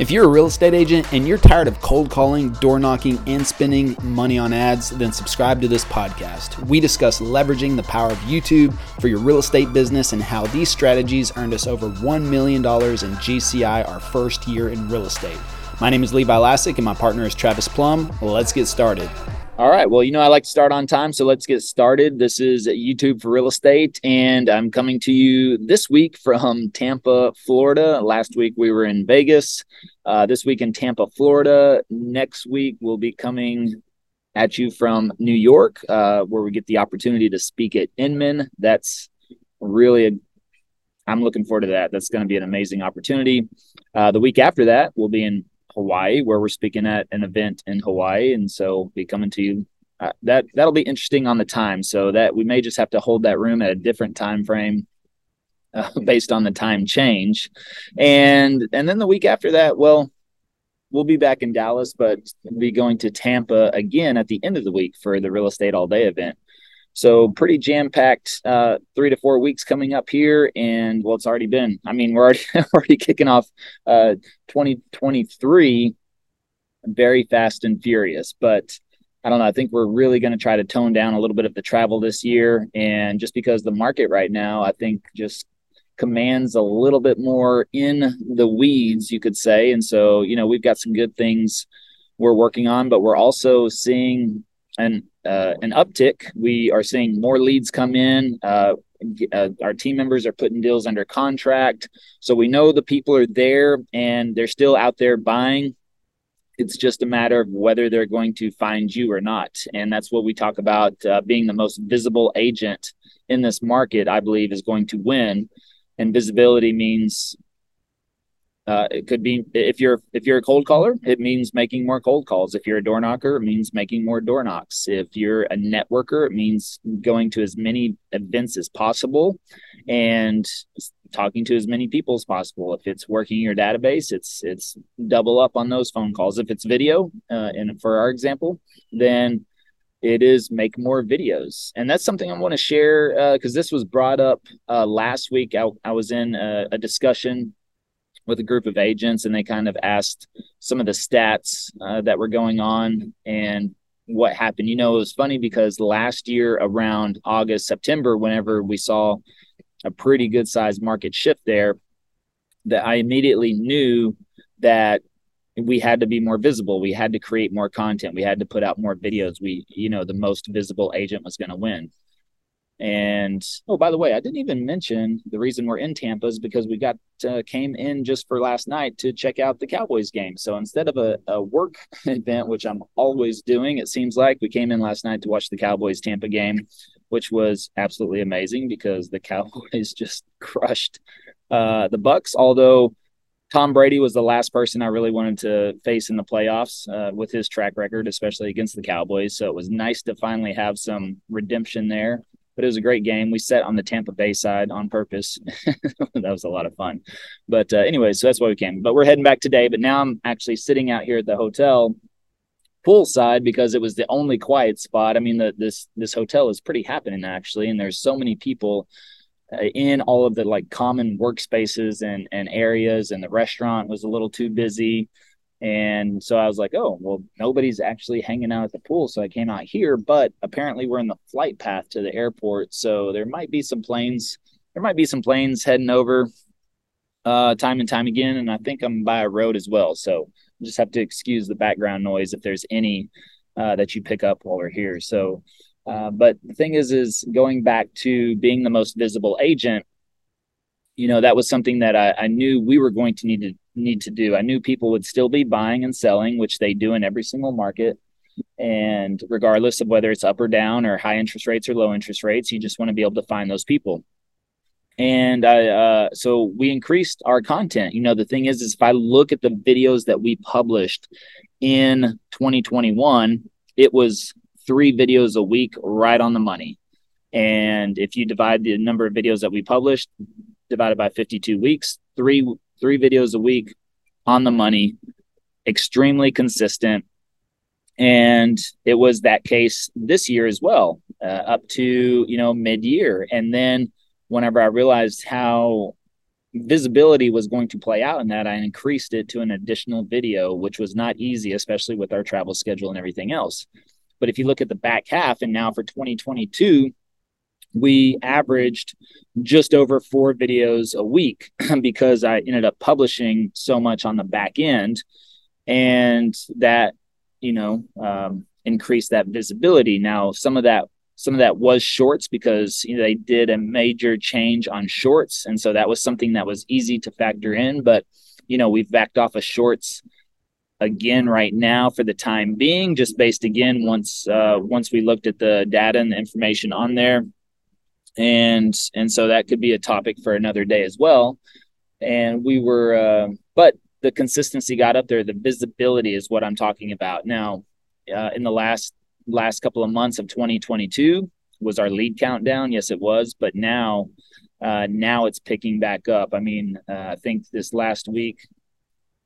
If you're a real estate agent and you're tired of cold calling, door knocking, and spending money on ads, then subscribe to this podcast. We discuss leveraging the power of YouTube for your real estate business and how these strategies earned us over $1 million in GCI our first year in real estate. My name is Levi Lascsak and my partner is Travis Plum. Let's get started. All right. Well, you know, I like to start on time. So let's get started. This is YouTube for real estate. And I'm coming to you this week from Tampa, Florida. Last week we were in Vegas. Uh, this week in Tampa, Florida. Next week we'll be coming at you from New York, uh, where we get the opportunity to speak at Inman. That's really a I'm looking forward to that. That's going to be an amazing opportunity. Uh, the week after that, we'll be in Hawaii, where we're speaking at an event in Hawaii, and so be coming to you. Uh, that that'll be interesting on the time, so that we may just have to hold that room at a different time frame uh, based on the time change, and and then the week after that, well, we'll be back in Dallas, but be going to Tampa again at the end of the week for the real estate all day event. So pretty jam packed uh, three to four weeks coming up here, and well, it's already been. I mean, we're already already kicking off uh, 2023 very fast and furious. But I don't know. I think we're really going to try to tone down a little bit of the travel this year, and just because the market right now, I think just commands a little bit more in the weeds, you could say. And so, you know, we've got some good things we're working on, but we're also seeing an uh, an uptick. We are seeing more leads come in. Uh, uh, our team members are putting deals under contract, so we know the people are there and they're still out there buying. It's just a matter of whether they're going to find you or not, and that's what we talk about. Uh, being the most visible agent in this market, I believe, is going to win. And visibility means uh, it could be if you're if you're a cold caller, it means making more cold calls. If you're a door knocker, it means making more door knocks. If you're a networker, it means going to as many events as possible and talking to as many people as possible. If it's working your database, it's it's double up on those phone calls. If it's video, uh, and for our example, then it is make more videos and that's something i want to share because uh, this was brought up uh, last week I, I was in a, a discussion with a group of agents and they kind of asked some of the stats uh, that were going on and what happened. You know, it was funny because last year around August, September, whenever we saw a pretty good sized market shift there, that I immediately knew that we had to be more visible. We had to create more content. We had to put out more videos. We, you know, the most visible agent was going to win. And oh, by the way, I didn't even mention the reason we're in Tampa is because we got uh, came in just for last night to check out the Cowboys game. So instead of a, a work event, which I'm always doing, it seems like we came in last night to watch the Cowboys Tampa game, which was absolutely amazing because the Cowboys just crushed uh, the Bucks. Although Tom Brady was the last person I really wanted to face in the playoffs uh, with his track record, especially against the Cowboys. So it was nice to finally have some redemption there but it was a great game. We sat on the Tampa Bay side on purpose. that was a lot of fun. But uh, anyway, so that's why we came. But we're heading back today. But now I'm actually sitting out here at the hotel poolside because it was the only quiet spot. I mean, the, this this hotel is pretty happening actually, and there's so many people uh, in all of the like common workspaces and and areas, and the restaurant was a little too busy. And so I was like, oh, well, nobody's actually hanging out at the pool. So I came out here, but apparently we're in the flight path to the airport. So there might be some planes, there might be some planes heading over uh, time and time again. And I think I'm by a road as well. So just have to excuse the background noise if there's any uh, that you pick up while we're here. So, uh, but the thing is, is going back to being the most visible agent, you know, that was something that I, I knew we were going to need to need to do. I knew people would still be buying and selling, which they do in every single market. And regardless of whether it's up or down or high interest rates or low interest rates, you just want to be able to find those people. And I, uh, so we increased our content. You know, the thing is, is if I look at the videos that we published in 2021, it was three videos a week, right on the money. And if you divide the number of videos that we published divided by 52 weeks, three three videos a week on the money, extremely consistent. And it was that case this year as well, uh, up to, you know, mid year. And then whenever I realized how visibility was going to play out in that, I increased it to an additional video, which was not easy, especially with our travel schedule and everything else. But if you look at the back half, and now for 2022, we averaged just over four videos a week because I ended up publishing so much on the back end. And that, you know, um, increased that visibility. Now, some of that some of that was shorts because you know, they did a major change on shorts, and so that was something that was easy to factor in. But you know, we've backed off of shorts again right now for the time being, just based again once uh, once we looked at the data and the information on there, and and so that could be a topic for another day as well. And we were, uh, but the consistency got up there. The visibility is what I'm talking about now. Uh, in the last last couple of months of 2022 was our lead count down. Yes, it was, but now uh, now it's picking back up. I mean, uh, I think this last week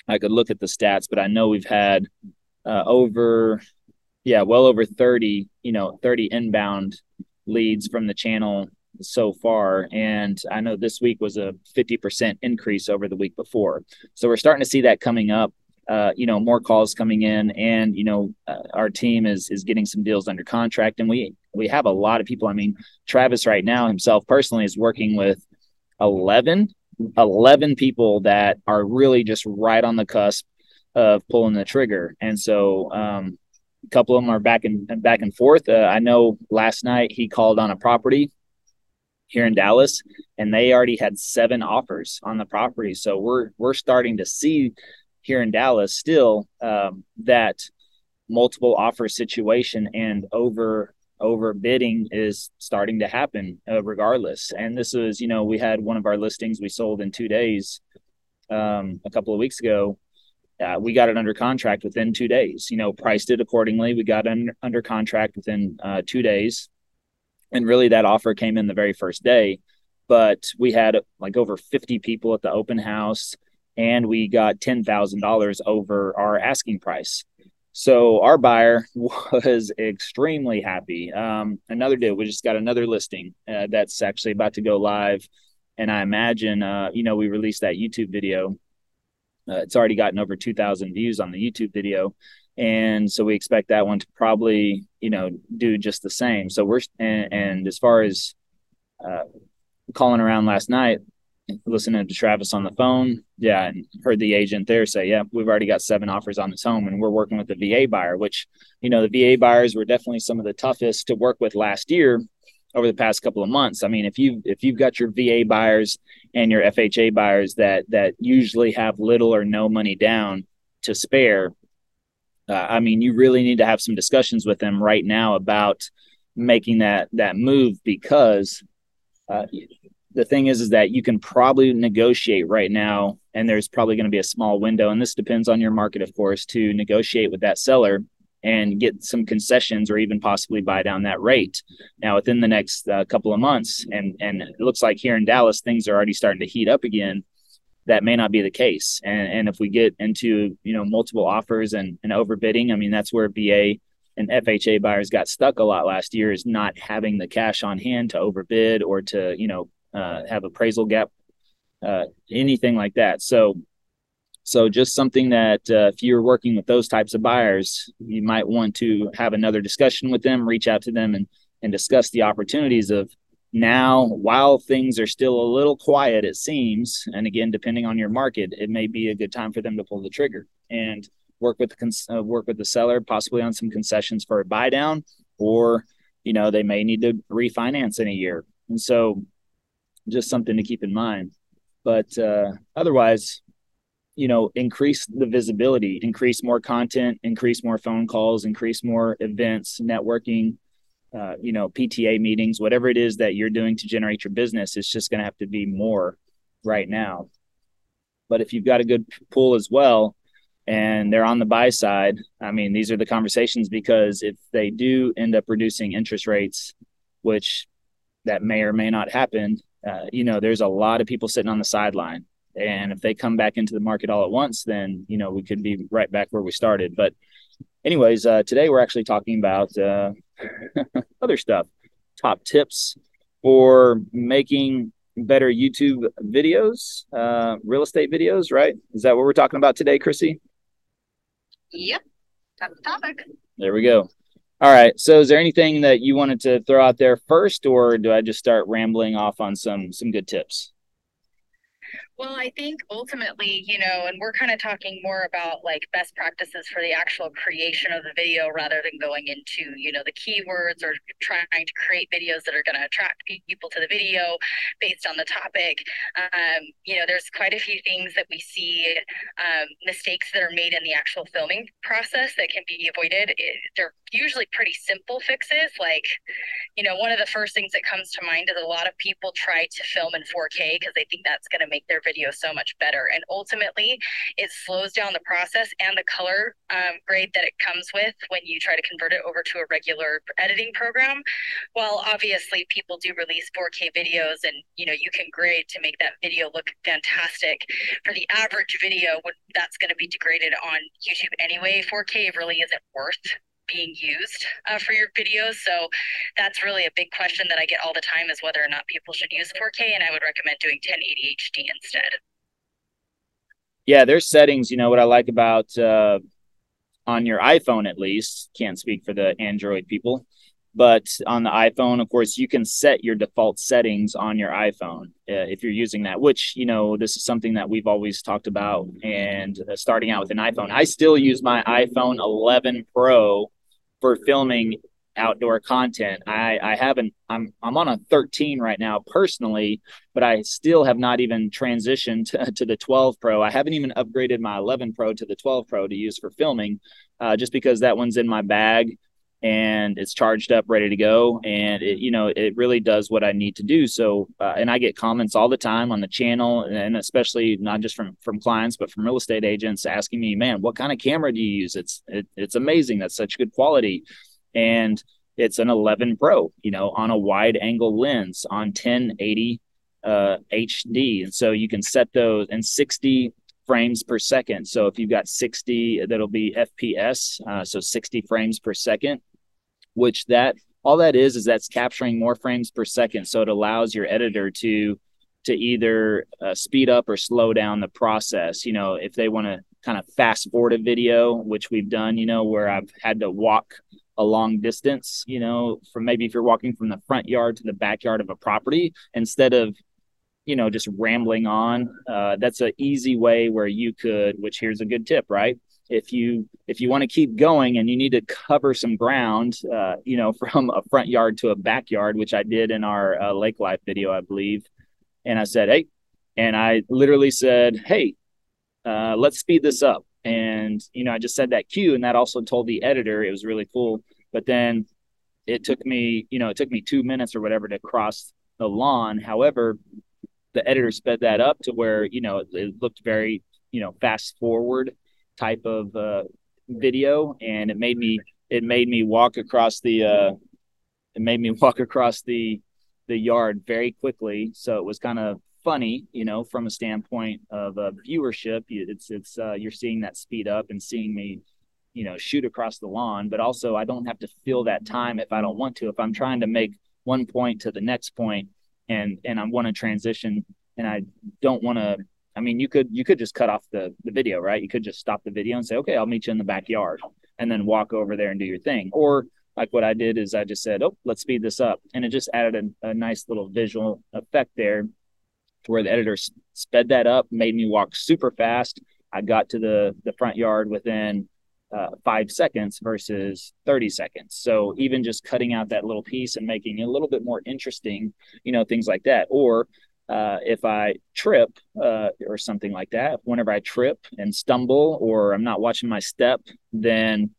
I could look at the stats, but I know we've had uh, over, yeah, well over 30, you know, 30 inbound leads from the channel so far. And I know this week was a 50% increase over the week before. So we're starting to see that coming up uh, you know more calls coming in and you know uh, our team is is getting some deals under contract and we we have a lot of people i mean travis right now himself personally is working with 11 11 people that are really just right on the cusp of pulling the trigger and so um, a couple of them are back and back and forth uh, i know last night he called on a property here in Dallas, and they already had seven offers on the property. So we're we're starting to see here in Dallas still um, that multiple offer situation and over over bidding is starting to happen uh, regardless. And this is, you know, we had one of our listings we sold in two days um, a couple of weeks ago. Uh, we got it under contract within two days. You know, priced it accordingly. We got under, under contract within uh, two days, and really that offer came in the very first day. But we had like over 50 people at the open house and we got $10,000 over our asking price. So our buyer was extremely happy. Um, another deal, we just got another listing uh, that's actually about to go live. And I imagine, uh, you know, we released that YouTube video. Uh, it's already gotten over 2,000 views on the YouTube video. And so we expect that one to probably, you know, do just the same. So we're, and, and as far as uh, calling around last night, listening to Travis on the phone. Yeah, and heard the agent there say, "Yeah, we've already got seven offers on this home, and we're working with the VA buyer." Which, you know, the VA buyers were definitely some of the toughest to work with last year over the past couple of months. I mean, if you if you've got your VA buyers and your FHA buyers that that usually have little or no money down to spare, uh, I mean, you really need to have some discussions with them right now about making that that move because uh, the thing is is that you can probably negotiate right now and there's probably going to be a small window. And this depends on your market of course to negotiate with that seller and get some concessions or even possibly buy down that rate. Now within the next uh, couple of months and and it looks like here in Dallas things are already starting to heat up again that may not be the case and and if we get into you know multiple offers and, and overbidding i mean that's where VA and FHA buyers got stuck a lot last year is not having the cash on hand to overbid or to you know uh, have appraisal gap, uh, anything like that. So, so just something that uh, if you're working with those types of buyers, you might want to have another discussion with them, reach out to them, and and discuss the opportunities of now while things are still a little quiet it seems and again depending on your market it may be a good time for them to pull the trigger and work with the cons- uh, work with the seller possibly on some concessions for a buy down or you know they may need to refinance in a year and so just something to keep in mind. But uh, otherwise, you know, increase the visibility, increase more content, increase more phone calls, increase more events, networking, uh, you know, PTA meetings, whatever it is that you're doing to generate your business, it's just going to have to be more right now. But if you've got a good pool as well, and they're on the buy side, I mean, these are the conversations because if they do end up reducing interest rates, which that may or may not happen, uh, you know, there's a lot of people sitting on the sideline. And if they come back into the market all at once, then, you know, we could be right back where we started. But, anyways, uh, today we're actually talking about uh, other stuff, top tips for making better YouTube videos, uh, real estate videos, right? Is that what we're talking about today, Chrissy? Yep, that's the topic. There we go. All right. So, is there anything that you wanted to throw out there first, or do I just start rambling off on some some good tips? Well, I think ultimately, you know, and we're kind of talking more about like best practices for the actual creation of the video rather than going into, you know, the keywords or trying to create videos that are going to attract people to the video based on the topic. Um, you know, there's quite a few things that we see um, mistakes that are made in the actual filming process that can be avoided. It, they're usually pretty simple fixes. Like, you know, one of the first things that comes to mind is a lot of people try to film in 4K because they think that's going to make their video so much better. And ultimately, it slows down the process and the color um, grade that it comes with when you try to convert it over to a regular editing program. While obviously people do release 4K videos and you know you can grade to make that video look fantastic. For the average video, that's going to be degraded on YouTube anyway. 4K really isn't worth being used uh, for your videos. So that's really a big question that I get all the time is whether or not people should use 4K, and I would recommend doing 1080 HD instead. Yeah, there's settings. You know what I like about uh, on your iPhone at least. Can't speak for the Android people, but on the iPhone, of course, you can set your default settings on your iPhone uh, if you're using that. Which you know, this is something that we've always talked about. And uh, starting out with an iPhone, I still use my iPhone 11 Pro for filming outdoor content. I, I haven't I'm I'm on a 13 right now personally, but I still have not even transitioned to, to the 12 Pro. I haven't even upgraded my 11 Pro to the 12 Pro to use for filming, uh, just because that one's in my bag and it's charged up, ready to go, and it you know it really does what I need to do. So, uh, and I get comments all the time on the channel, and especially not just from from clients, but from real estate agents asking me, "Man, what kind of camera do you use? It's it, it's amazing. That's such good quality." and it's an 11 Pro, you know, on a wide angle lens on 1080 uh, HD, and so you can set those in 60 frames per second. So if you've got 60, that'll be FPS, uh, so 60 frames per second, which that all that is is that's capturing more frames per second. So it allows your editor to to either uh, speed up or slow down the process. You know, if they want to kind of fast forward a video, which we've done, you know, where I've had to walk a long distance, you know, from maybe if you're walking from the front yard to the backyard of a property instead of, you know, just rambling on. Uh, that's an easy way where you could, which here's a good tip, right? If you if you want to keep going and you need to cover some ground, uh, you know, from a front yard to a backyard, which I did in our uh, lake life video, I believe, and I said, hey, and I literally said, hey, uh, let's speed this up and, you know, I just said that cue and that also told the editor it was really cool. But then it took me, you know, it took me two minutes or whatever to cross the lawn. However, the editor sped that up to where, you know, it, it looked very, you know, fast forward type of uh, video. And it made me, it made me walk across the, uh, it made me walk across the, the yard very quickly. So it was kind of funny, you know, from a standpoint of uh, viewership. It's it's uh, you're seeing that speed up and seeing me, you know, shoot across the lawn. But also, I don't have to fill that time if I don't want to. If I'm trying to make one point to the next point, and and I want to transition, and I don't want to. I mean, you could you could just cut off the the video, right? You could just stop the video and say, okay, I'll meet you in the backyard, and then walk over there and do your thing, or like what I did is I just said, oh, let's speed this up. And it just added a, a nice little visual effect there to where the editor sped that up, made me walk super fast. I got to the the front yard within uh, five seconds versus 30 seconds. So even just cutting out that little piece and making it a little bit more interesting, you know, things like that. Or uh, if I trip uh, or something like that, whenever I trip and stumble or I'm not watching my step, then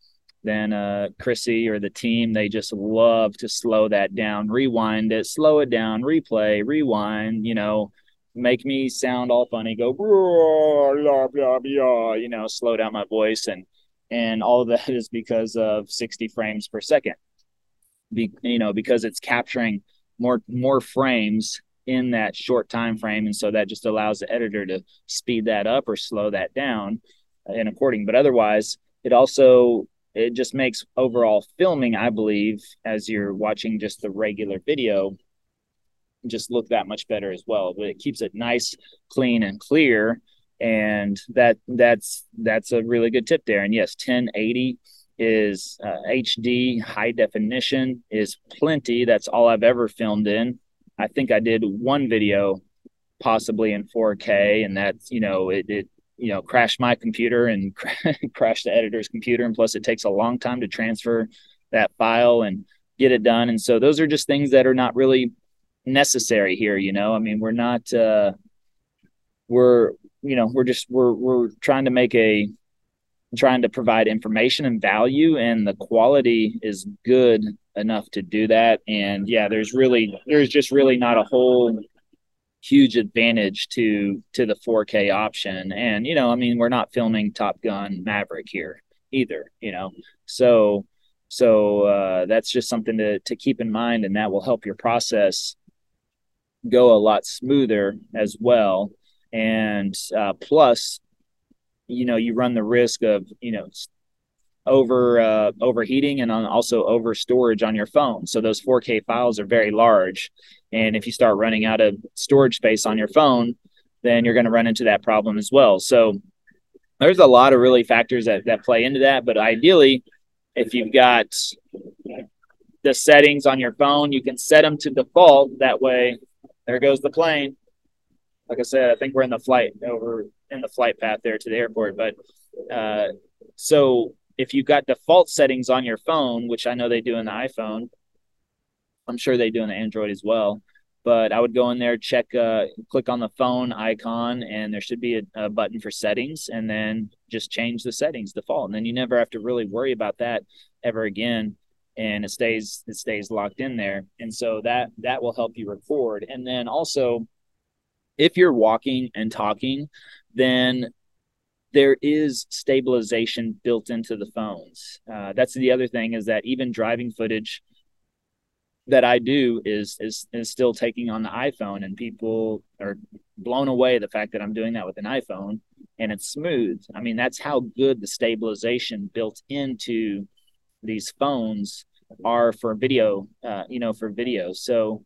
then uh, Chrissy or the team they just love to slow that down, rewind it, slow it down, replay, rewind. You know, make me sound all funny, go blah, blah, blah, you know, slow down my voice and and all of that is because of 60 frames per second. Be, you know, because it's capturing more more frames in that short time frame and so that just allows the editor to speed that up or slow that down in according but otherwise it also it just makes overall filming i believe as you're watching just the regular video just look that much better as well. But it keeps it nice, clean, and clear. And that that's that's a really good tip there. And yes, 1080 is uh, HD high definition is plenty. That's all I've ever filmed in. I think I did one video possibly in 4K, and that's you know it, it you know crashed my computer and crashed the editor's computer, and plus it takes a long time to transfer that file and get it done. And so those are just things that are not really necessary here. You know, I mean, we're not uh, we're you know we're just we're we're trying to make a trying to provide information and value and the quality is good enough to do that and yeah there's really there's just really not a whole huge advantage to to the 4K option. And you know, I mean, we're not filming Top Gun Maverick here either. You know, so so uh, that's just something to to keep in mind, and that will help your process go a lot smoother as well. And uh, plus, you know, you run the risk of you know over uh, overheating and also over storage on your phone. So those 4K files are very large, and if you start running out of storage space on your phone, then you're going to run into that problem as well. So there's a lot of really factors that that play into that. But ideally, if you've got the settings on your phone, you can set them to default. That way, there goes the plane. Like I said, I think we're in the flight over in the flight path there to the airport. But uh, so if you've got default settings on your phone, which I know they do in the iPhone, I'm sure they do in the Android as well. But I would go in there, check, uh, click on the phone icon, and there should be a, a button for settings, and then just change the settings default. And then you never have to really worry about that ever again and it stays it stays locked in there and so that that will help you record and then also if you're walking and talking then there is stabilization built into the phones. Uh, that's the other thing is that even driving footage that I do is is is still taking on the iPhone, and people are blown away the fact that I'm doing that with an iPhone and it's smooth. I mean, that's how good the stabilization built into these phones are for video. Uh, you know, for video. So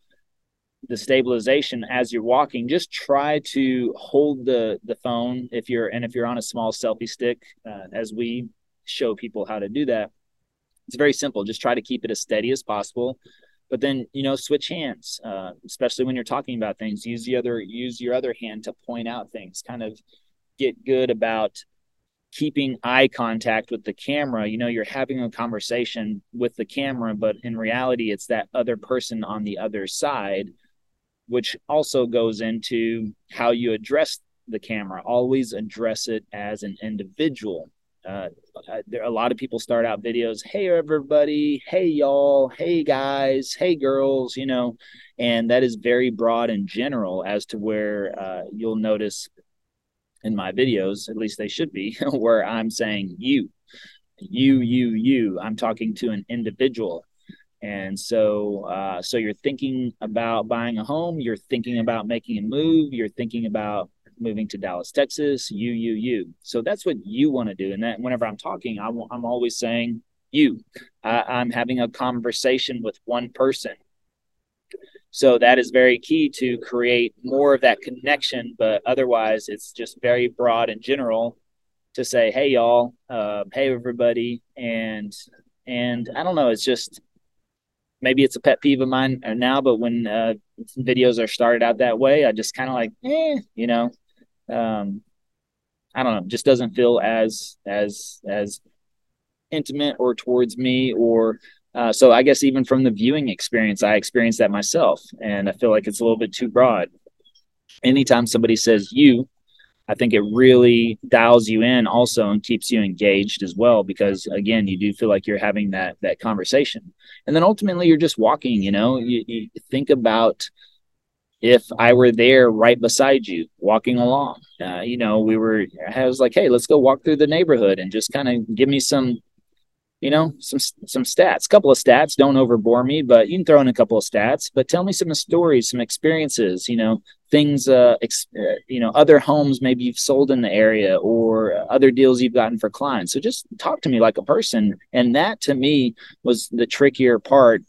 the stabilization as you're walking just try to hold the the phone if you're and if you're on a small selfie stick uh, as we show people how to do that. It's very simple. Just try to keep it as steady as possible but then you know switch hands uh, especially when you're talking about things. Use the other use your other hand to point out things. Kind of get good about keeping eye contact with the camera. You know you're having a conversation with the camera but in reality it's that other person on the other side which also goes into how you address the camera. Always address it as an individual. Uh, there a lot of people start out videos, hey everybody, hey y'all, hey guys, hey girls, you know, and that is very broad and general as to where uh, you'll notice in my videos, at least they should be, where I'm saying you, you, you, you. I'm talking to an individual and so, uh, so you're thinking about buying a home, you're thinking about making a move, you're thinking about moving to Dallas, Texas, you, you, you. So that's what you want to do. And that whenever I'm talking, I'm, I'm always saying you. I'm having a conversation with one person. So that is very key to create more of that connection. But otherwise, it's just very broad and general to say, "Hey, y'all," uh, "Hey, everybody," and and I don't know. It's just maybe it's a pet peeve of mine now, but when uh, videos are started out that way, I just kind of like, eh, you know, um, I don't know, just doesn't feel as as as intimate or towards me or uh, so I guess even from the viewing experience, I experienced that myself, and I feel like it's a little bit too broad. Anytime somebody says you, I think it really dials you in also and keeps you engaged as well because again you do feel like you're having that that conversation and then ultimately you're just walking you know you, you think about if I were there right beside you walking along uh, you know we were I was like hey let's go walk through the neighborhood and just kind of give me some you know, some some stats, couple of stats. Don't overbore me, but you can throw in a couple of stats. But tell me some stories, some experiences. You know, things. Uh, ex, uh, you know, other homes maybe you've sold in the area, or other deals you've gotten for clients. So just talk to me like a person, and that to me was the trickier part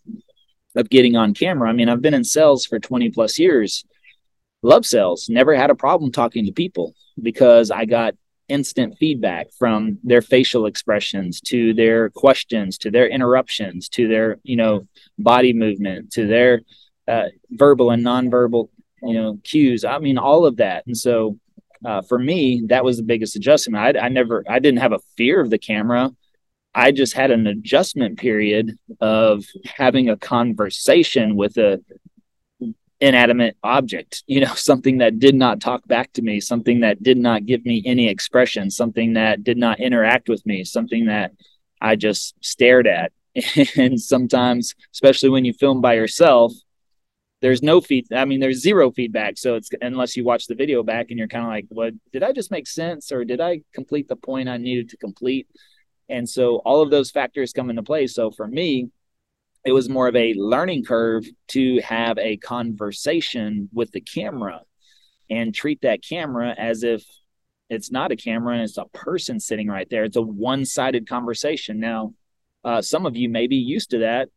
of getting on camera. I mean, I've been in sales for 20 plus years, love sales, never had a problem talking to people because I got instant feedback from their facial expressions to their questions to their interruptions to their you know body movement to their uh, verbal and nonverbal you know cues. I mean all of that. And so uh, for me that was the biggest adjustment. I, I never i didn't have a fear of the camera. I just had an adjustment period of having a conversation with a inanimate object, you know, something that did not talk back to me, something that did not give me any expression, something that did not interact with me, something that I just stared at. and sometimes, especially when you film by yourself, there's no feed. I mean, there's zero feedback. So it's unless you watch the video back and you're kind of like, what did I just make sense or did I complete the point I needed to complete? And so all of those factors come into play. So for me, it was more of a learning curve to have a conversation with the camera and treat that camera as if it's not a camera and it's a person sitting right there. It's a one sided conversation. Now, uh, some of you may be used to that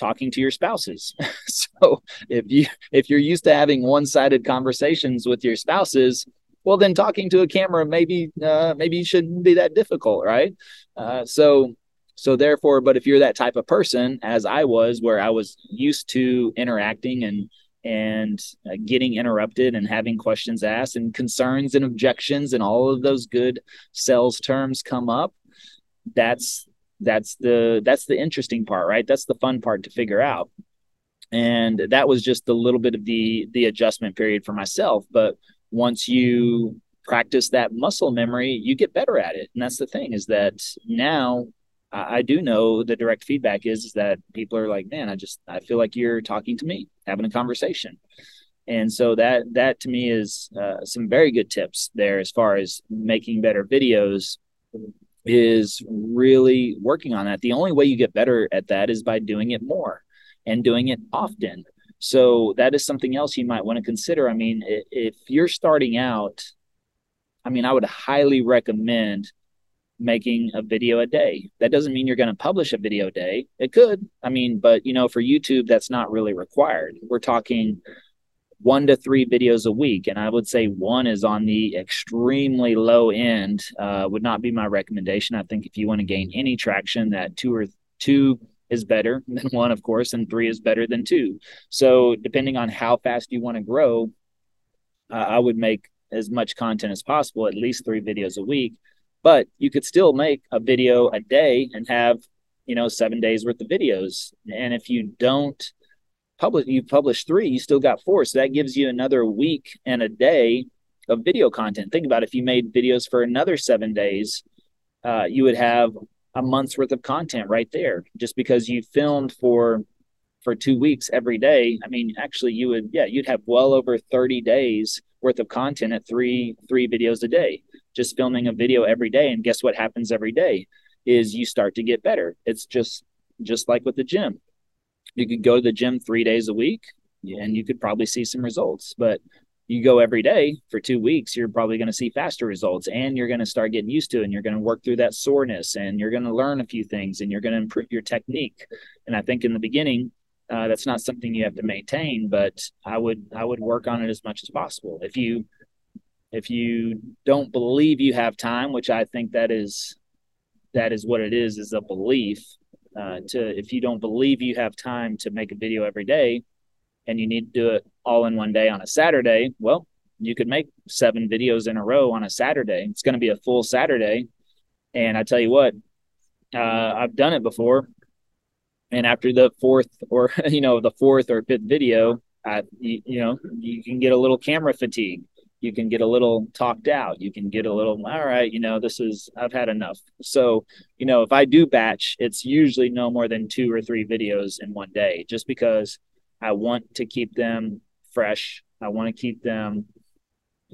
talking to your spouses. so if you if you're used to having one sided conversations with your spouses, well then talking to a camera maybe uh, maybe shouldn't be that difficult right uh, so so therefore but if you're that type of person as i was where i was used to interacting and and uh, getting interrupted and having questions asked and concerns and objections and all of those good sales terms come up that's that's the that's the interesting part right that's the fun part to figure out and that was just a little bit of the the adjustment period for myself but once you practice that muscle memory, you get better at it. And that's the thing is that now I do know the direct feedback is, is that people are like, man, I just, I feel like you're talking to me, having a conversation. And so that, that to me is uh, some very good tips there as far as making better videos is really working on that. The only way you get better at that is by doing it more and doing it often. So that is something else you might want to consider. I mean, if you're starting out, I mean, I would highly recommend making a video a day. That doesn't mean you're going to publish a video a day. It could. I mean, but you know, for YouTube, that's not really required. We're talking one to three videos a week. And I would say one is on the extremely low end, uh, would not be my recommendation. I think if you want to gain any traction, that two or two is better than one, of course, and three is better than two. So, depending on how fast you want to grow, uh, I would make as much content as possible, at least three videos a week. But you could still make a video a day and have, you know, seven days worth of videos. And if you don't publish, you publish three, you still got four. So that gives you another week and a day of video content. Think about if you made videos for another seven days, uh, you would have a month's worth of content right there. Just because you filmed for for two weeks every day i mean actually you would yeah you'd have well over 30 days worth of content at three three videos a day. Just filming a video every day and guess what happens every day? Is you start to get better. It's just just like with the gym you could go to the gym three days a week and you could probably see some results but you go every day for two weeks, you're probably going to see faster results and you're going to start getting used to it and you're going to work through that soreness and you're going to learn a few things and you're going to improve your technique. And I think in the beginning, uh, that's not something you have to maintain, but I would I would work on it as much as possible. If you if you don't believe you have time, which I think that is that is what it is, is a belief. Uh, to if you don't believe you have time to make a video every day, and you need to do it all in one day on a Saturday, well, you could make seven videos in a row on a Saturday. It's going to be a full Saturday. And I tell you what, uh, I've done it before. And after the fourth or, you know, the fourth or fifth video, I, you, you know, you can get a little camera fatigue. You can get a little talked out. You can get a little, all right, you know, this is, I've had enough. So, you know, if I do batch, it's usually no more than two or three videos in one day, just because I want to keep them fresh. I want to keep them,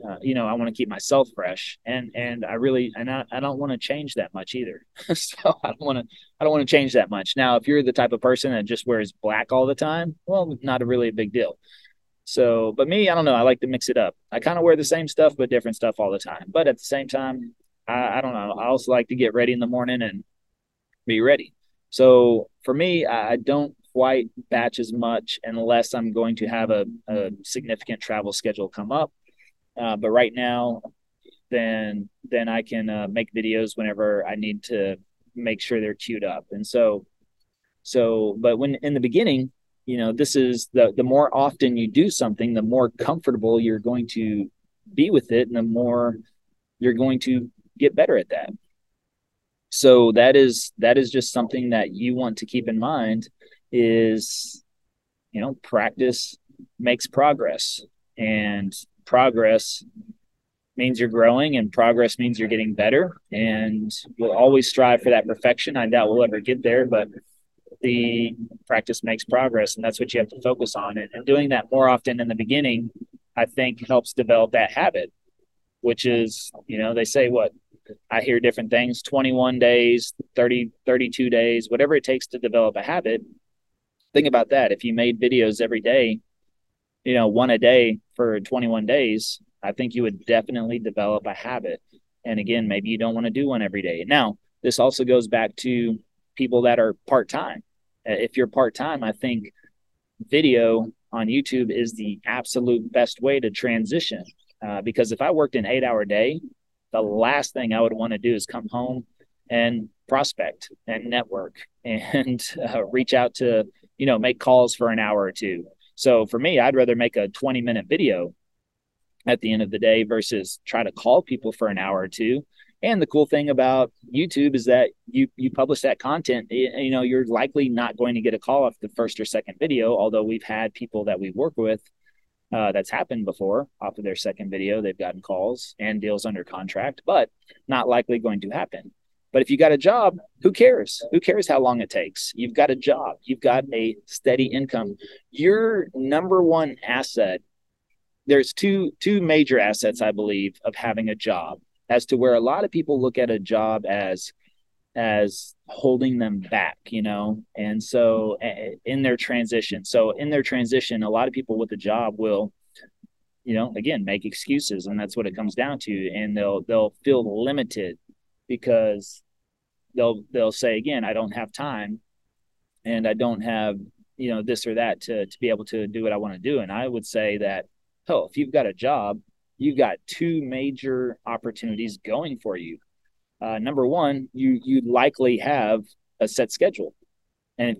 uh, you know, I want to keep myself fresh, and and I really and I, I don't want to change that much either. so I don't want to I don't want to change that much. Now, if you're the type of person that just wears black all the time, well, not a really a big deal. So, but me, I don't know. I like to mix it up. I kind of wear the same stuff, but different stuff all the time. But at the same time, I, I don't know. I also like to get ready in the morning and be ready. So for me, I don't quite batch as much unless I'm going to have a, a significant travel schedule come up. Uh, but right now, then then I can uh, make videos whenever I need to make sure they're queued up. And so, so but when in the beginning, you know, this is the the more often you do something, the more comfortable you're going to be with it, and the more you're going to get better at that. So that is that is just something that you want to keep in mind is you know practice makes progress. And progress means you're growing and progress means you're getting better. And we'll always strive for that perfection. I doubt we'll ever get there but the practice makes progress and that's what you have to focus on and, and doing that more often in the beginning i think helps develop that habit which is you know they say what I hear different things 21 days, 30, 32 days, whatever it takes to develop a habit. Think about that. If you made videos every day, you know, one a day for 21 days, I think you would definitely develop a habit. And again, maybe you don't want to do one every day. Now, this also goes back to people that are part time. Uh, if you're part time, I think video on YouTube is the absolute best way to transition. Uh, because if I worked an eight hour day, the last thing I would want to do is come home and prospect and network and uh, reach out to, you know, make calls for an hour or two. So for me, I'd rather make a 20 minute video at the end of the day versus try to call people for an hour or two. And the cool thing about YouTube is that you you publish that content, you know, you're likely not going to get a call off the first or second video, although we've had people that we work with uh, that's happened before off of their second video. They've gotten calls and deals under contract, but not likely going to happen. But if you got a job, who cares? Who cares how long it takes? You've got a job, you've got a steady income. Your number one asset, there's two two major assets, I believe, of having a job, as to where a lot of people look at a job as as holding them back, you know? And so in their transition, so in their transition, a lot of people with a job will, you know, again, make excuses and that's what it comes down to. And they'll, they'll feel limited because they'll, they'll say again, I don't have time and I don't have, you know, this or that to, to be able to do what I want to do. And I would say that, oh, if you've got a job, you've got two major opportunities going for you uh, number one, you you likely have a set schedule, and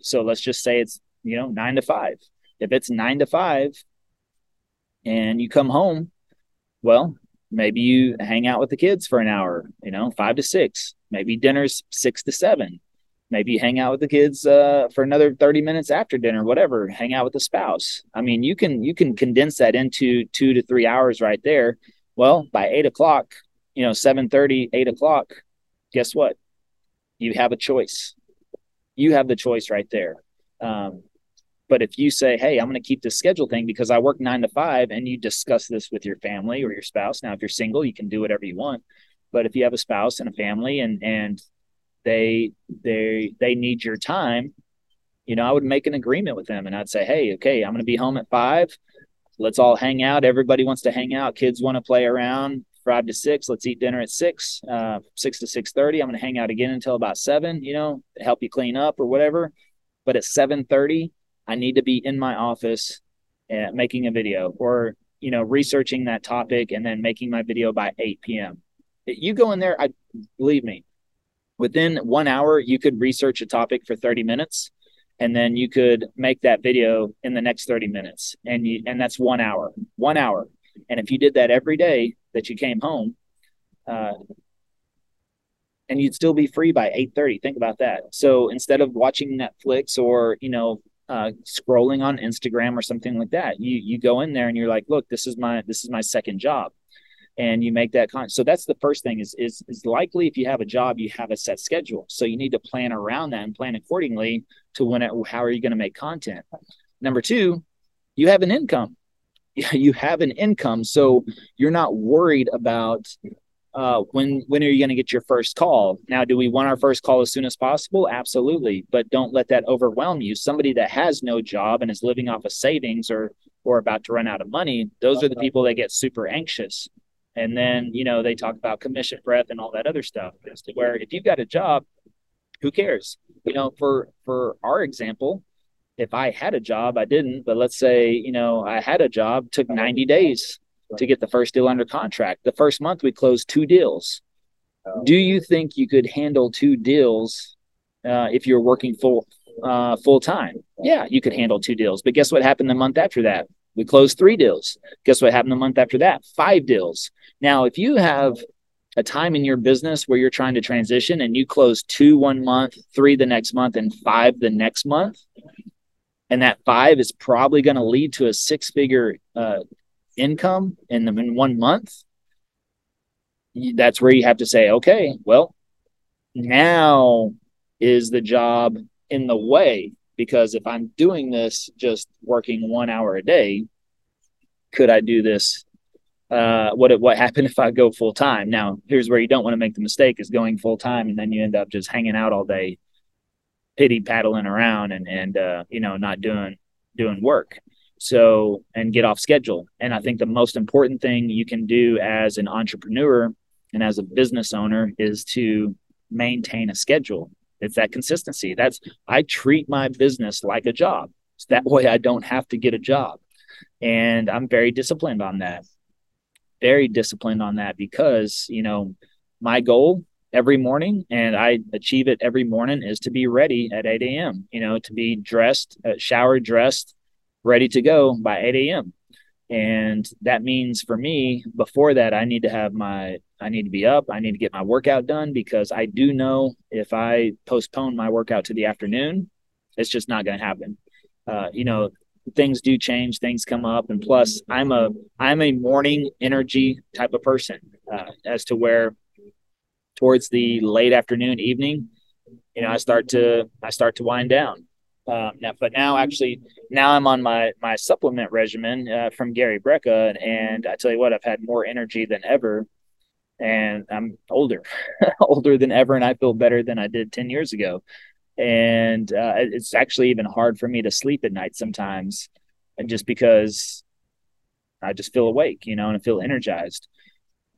so let's just say it's you know nine to five. If it's nine to five, and you come home, well, maybe you hang out with the kids for an hour. You know, five to six. Maybe dinner's six to seven. Maybe hang out with the kids uh, for another thirty minutes after dinner. Whatever. Hang out with the spouse. I mean, you can you can condense that into two to three hours right there. Well, by eight o'clock, you know 7 30 8 o'clock guess what you have a choice you have the choice right there um, but if you say hey i'm going to keep this schedule thing because i work nine to five and you discuss this with your family or your spouse now if you're single you can do whatever you want but if you have a spouse and a family and and they they they need your time you know i would make an agreement with them and i'd say hey okay i'm going to be home at five let's all hang out everybody wants to hang out kids want to play around five to six. Let's eat dinner at six, uh, six to six thirty. I'm going to hang out again until about seven. You know, help you clean up or whatever. But at seven thirty, I need to be in my office uh, making a video or you know researching that topic and then making my video by eight p.m. You go in there, I believe me. Within one hour, you could research a topic for thirty minutes and then you could make that video in the next 30 minutes and you and that's one hour one hour and if you did that every day that you came home, uh, and you'd still be free by 8:30. Think about that. So instead of watching Netflix or you know uh, scrolling on Instagram or something like that, you you go in there and you're like, look, this is my this is my second job, and you make that con. So that's the first thing is is is likely if you have a job, you have a set schedule. So you need to plan around that and plan accordingly to when it, how are you going to make content. Number two, you have an income. you have an income, so you're not worried about uh, when when are you going to get your first call? Now, do we want our first call as soon as possible? Absolutely, but don't let that overwhelm you. Somebody that has no job and is living off of savings or or about to run out of money, those are the people that get super anxious. And then you know they talk about commission breath and all that other stuff. Where if you've got a job, who cares? You know, for for our example, if I had a job, I didn't, but let's say, you know, I had a job, took 90 days to get the first deal under contract. The first month we closed two deals. Do you think you could handle two deals uh, if you're working full uh, full time? Yeah, you could handle two deals. But guess what happened the month after that? We closed three deals. Guess what happened the month after that? Five deals. Now, if you have a time in your business where you're trying to transition and you close two one month, three the next month, and five the next month, and that five is probably going to lead to a six figure uh, income in the, in one month, that's where you have to say, okay, well, now is the job in the way because if I'm doing this just working one hour a day, could I do this uh, what what happened if I go full time? Now, here's where you don't want to make the mistake is going full time, and then you end up just hanging out all day, pity paddling around, and and uh, you know not doing doing work. So and get off schedule. And I think the most important thing you can do as an entrepreneur and as a business owner is to maintain a schedule. It's that consistency. That's I treat my business like a job. So that way I don't have to get a job. And I'm very disciplined on that very disciplined on that because, you know, my goal every morning and I achieve it every morning is to be ready at 8 a.m., you know, to be dressed, uh, showered, dressed, ready to go by 8 a.m. And that means for me, before that, I need to have my, I need to be up. I need to get my workout done because I do know if I postpone my workout to the afternoon, it's just not going to happen. Uh, you know, things do change things come up and plus i'm a i'm a morning energy type of person uh, as to where towards the late afternoon evening you know i start to i start to wind down um, now, but now actually now i'm on my my supplement regimen uh, from gary brecka and i tell you what i've had more energy than ever and i'm older older than ever and i feel better than i did 10 years ago. And uh, it's actually even hard for me to sleep at night sometimes and just because i just feel awake you know and i feel energized.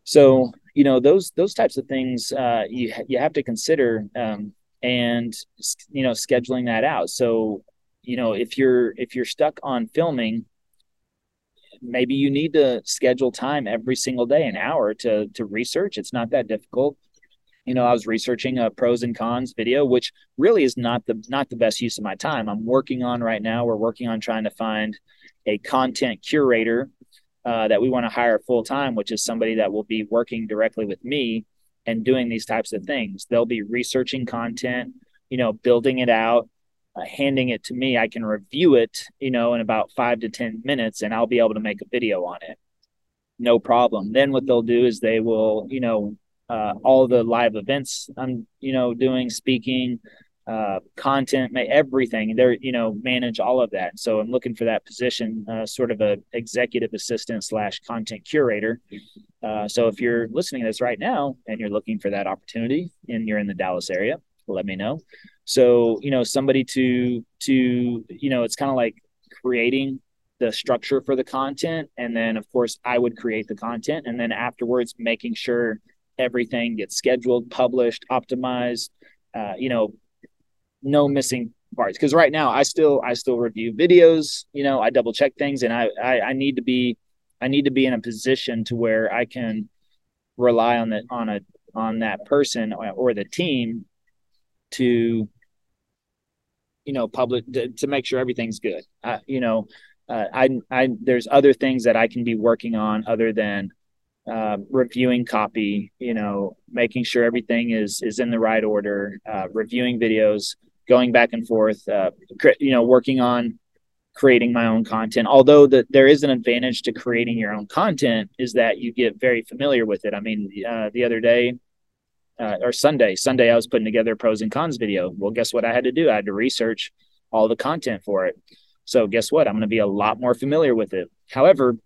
So you know those those types of things uh, you you have to consider um, and you know scheduling that out so you know if you're if you're stuck on filming maybe you need to schedule time every single day an hour to to research it's not that difficult you know, I was researching a pros and cons video, which really is not the not the best use of my time. I'm working on right now. We're working on trying to find a content curator uh, that we want to hire full time, which is somebody that will be working directly with me and doing these types of things. They'll be researching content, you know, building it out, uh, handing it to me. I can review it, you know, in about five to 10 minutes and I'll be able to make a video on it. No problem. Then what they'll do is they will, you know, uh, all the live events I'm, you know, doing, speaking, uh, content, everything. They're, you know, manage all of that. So I'm looking for that position, uh, sort of a executive assistant slash content curator. Uh, so if you're listening to this right now and you're looking for that opportunity and you're in the Dallas area, let me know. So you know, somebody to to you know, it's kind of like creating the structure for the content and then of course i would create the content and then afterwards making sure everything gets scheduled, published, optimized. Uh, you know, no missing parts. Because right now, I still I still review videos. You know, I double check things, and I, I I need to be I need to be in a position to where I can rely on that on a on that person or, the team to you know public to, to make sure everything's good. Uh, you know, uh, I I there's other things that I can be working on other than uh, reviewing copy, you know, making sure everything is is in the right order, uh, reviewing videos, going back and forth, uh, you know, working on creating my own content. Although that there is an advantage to creating your own content, is that you get very familiar with it. I mean, uh, the other day. Uh, or Sunday, Sunday, I was putting together a pros and cons video. Well, guess what I had to do? I had to research all the content for it. So, guess what? I'm going to be a lot more familiar with it. However,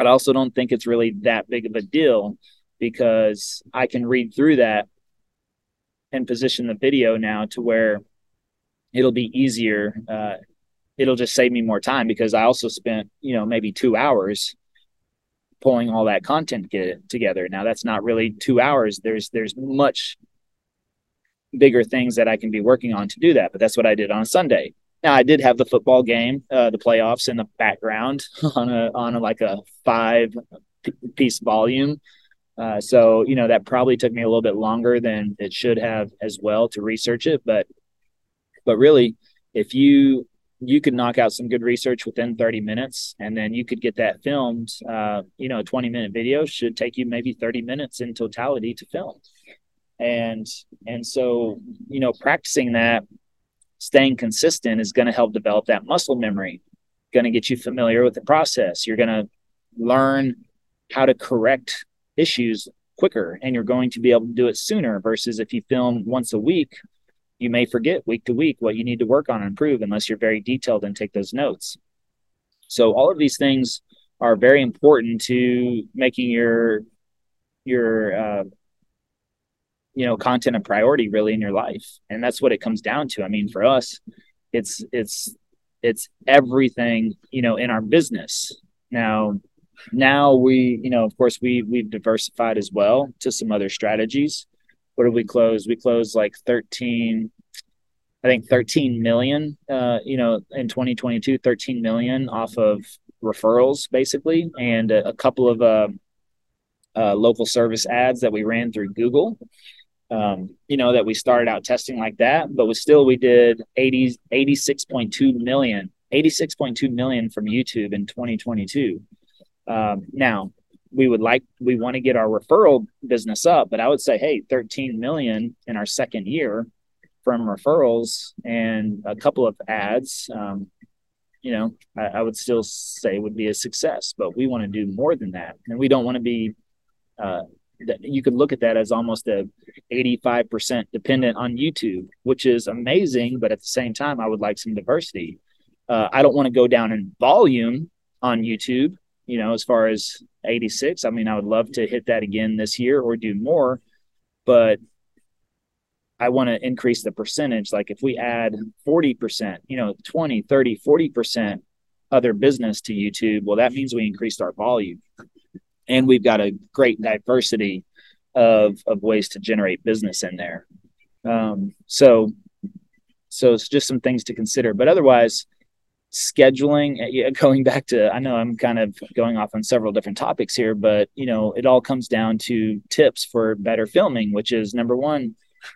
I also don't think it's really that big of a deal because I can read through that and position the video now to where it'll be easier. Uh, it'll just save me more time because I also spent, you know, maybe two hours pulling all that content get together. Now that's not really two hours. There's there's much bigger things that I can be working on to do that. But that's what I did on a Sunday. now I did have the football game, uh, the playoffs in the background on a on a, like a five piece volume. Uh, so you know that probably took me a little bit longer than it should have as well to research it, but but really, if you you could knock out some good research within 30 minutes and then you could get that filmed uh, you know a 20 minute video should take you maybe 30 minutes in totality to film. And and so you know practicing that staying consistent is going to help develop that muscle memory going to get you familiar with the process. You're going to learn how to correct issues quicker and you're going to be able to do it sooner versus if you film once a week you may forget week to week what you need to work on and improve unless you're very detailed and take those notes. So all of these things are very important to making your your uh, you know content a priority really in your life, and that's what it comes down to. I mean, for us, it's it's it's everything you know in our business now now we you know of course we we've diversified as well to some other strategies what did we close? We closed like 13, I think 13 million, uh, you know, in 2022, 13 million off of referrals basically, and a, a couple of uh, uh, local service ads that we ran through Google. Um, you know, that we started out testing like that, but was still, we did 80, 86.2 million, 86.2 million from YouTube in 2022. Um, now, we would like we want to get our referral business up but i would say hey 13 million in our second year from referrals and a couple of ads um, you know I, I, would still say would be a success but we want to do more than that. And we don't want to be uh, you could look at that as almost a 85% dependent on youtube which is amazing but at the same time i would like some diversity. Uh, i don't want to go down in volume on youtube you know as far as 86. I mean, I would love to hit that again this year or do more, but I want to increase the percentage. Like if we add 40%, you know, 20, 30, 40% other business to YouTube, well, that means we increased our volume. And we've got a great diversity of, of ways to generate business in there. Um, so, so it's just some things to consider. But otherwise, scheduling uh, going back to i know i'm kind of going off on several different topics here but you know it all comes down to tips for better filming which is number one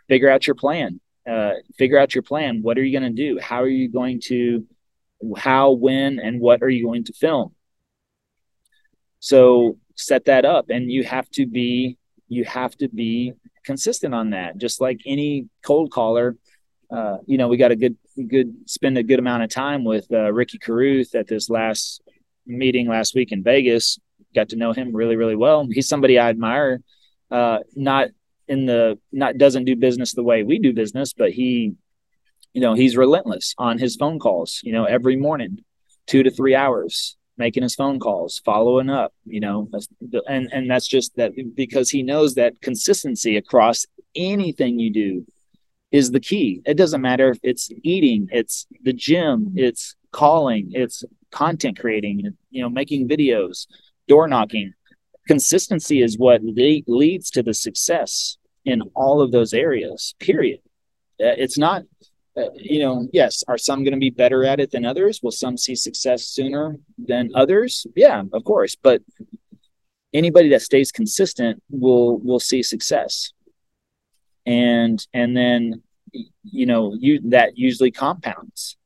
figure out your plan. Uh, figure out your plan. What are you going to do? How are you going to how when and what are you going to film? So set that up and you have to be you have to be consistent on that. Just like any cold caller uh, you know, we got a good, good, spend a good amount of time with uh, Ricky Carruth at this last meeting last week in Vegas. Got to know him really, really well. He's somebody I admire. Uh, not in the, not doesn't do business the way we do business, but he, you know, he's relentless on his phone calls. You know, every morning, two to three hours, making his phone calls, following up. You know, and and that's just that because he knows that consistency across anything you do is the key. It doesn't matter if it's eating, it's the gym, it's calling, it's content creating, you know, making videos, door knocking. Consistency is what le- leads to the success in all of those areas, period. Uh, it's not, uh, you know, yes, are some going to be better at it than others? Will some see success sooner than others? Yeah, of course. But anybody that stays consistent will will see success and and then you know you that usually compounds.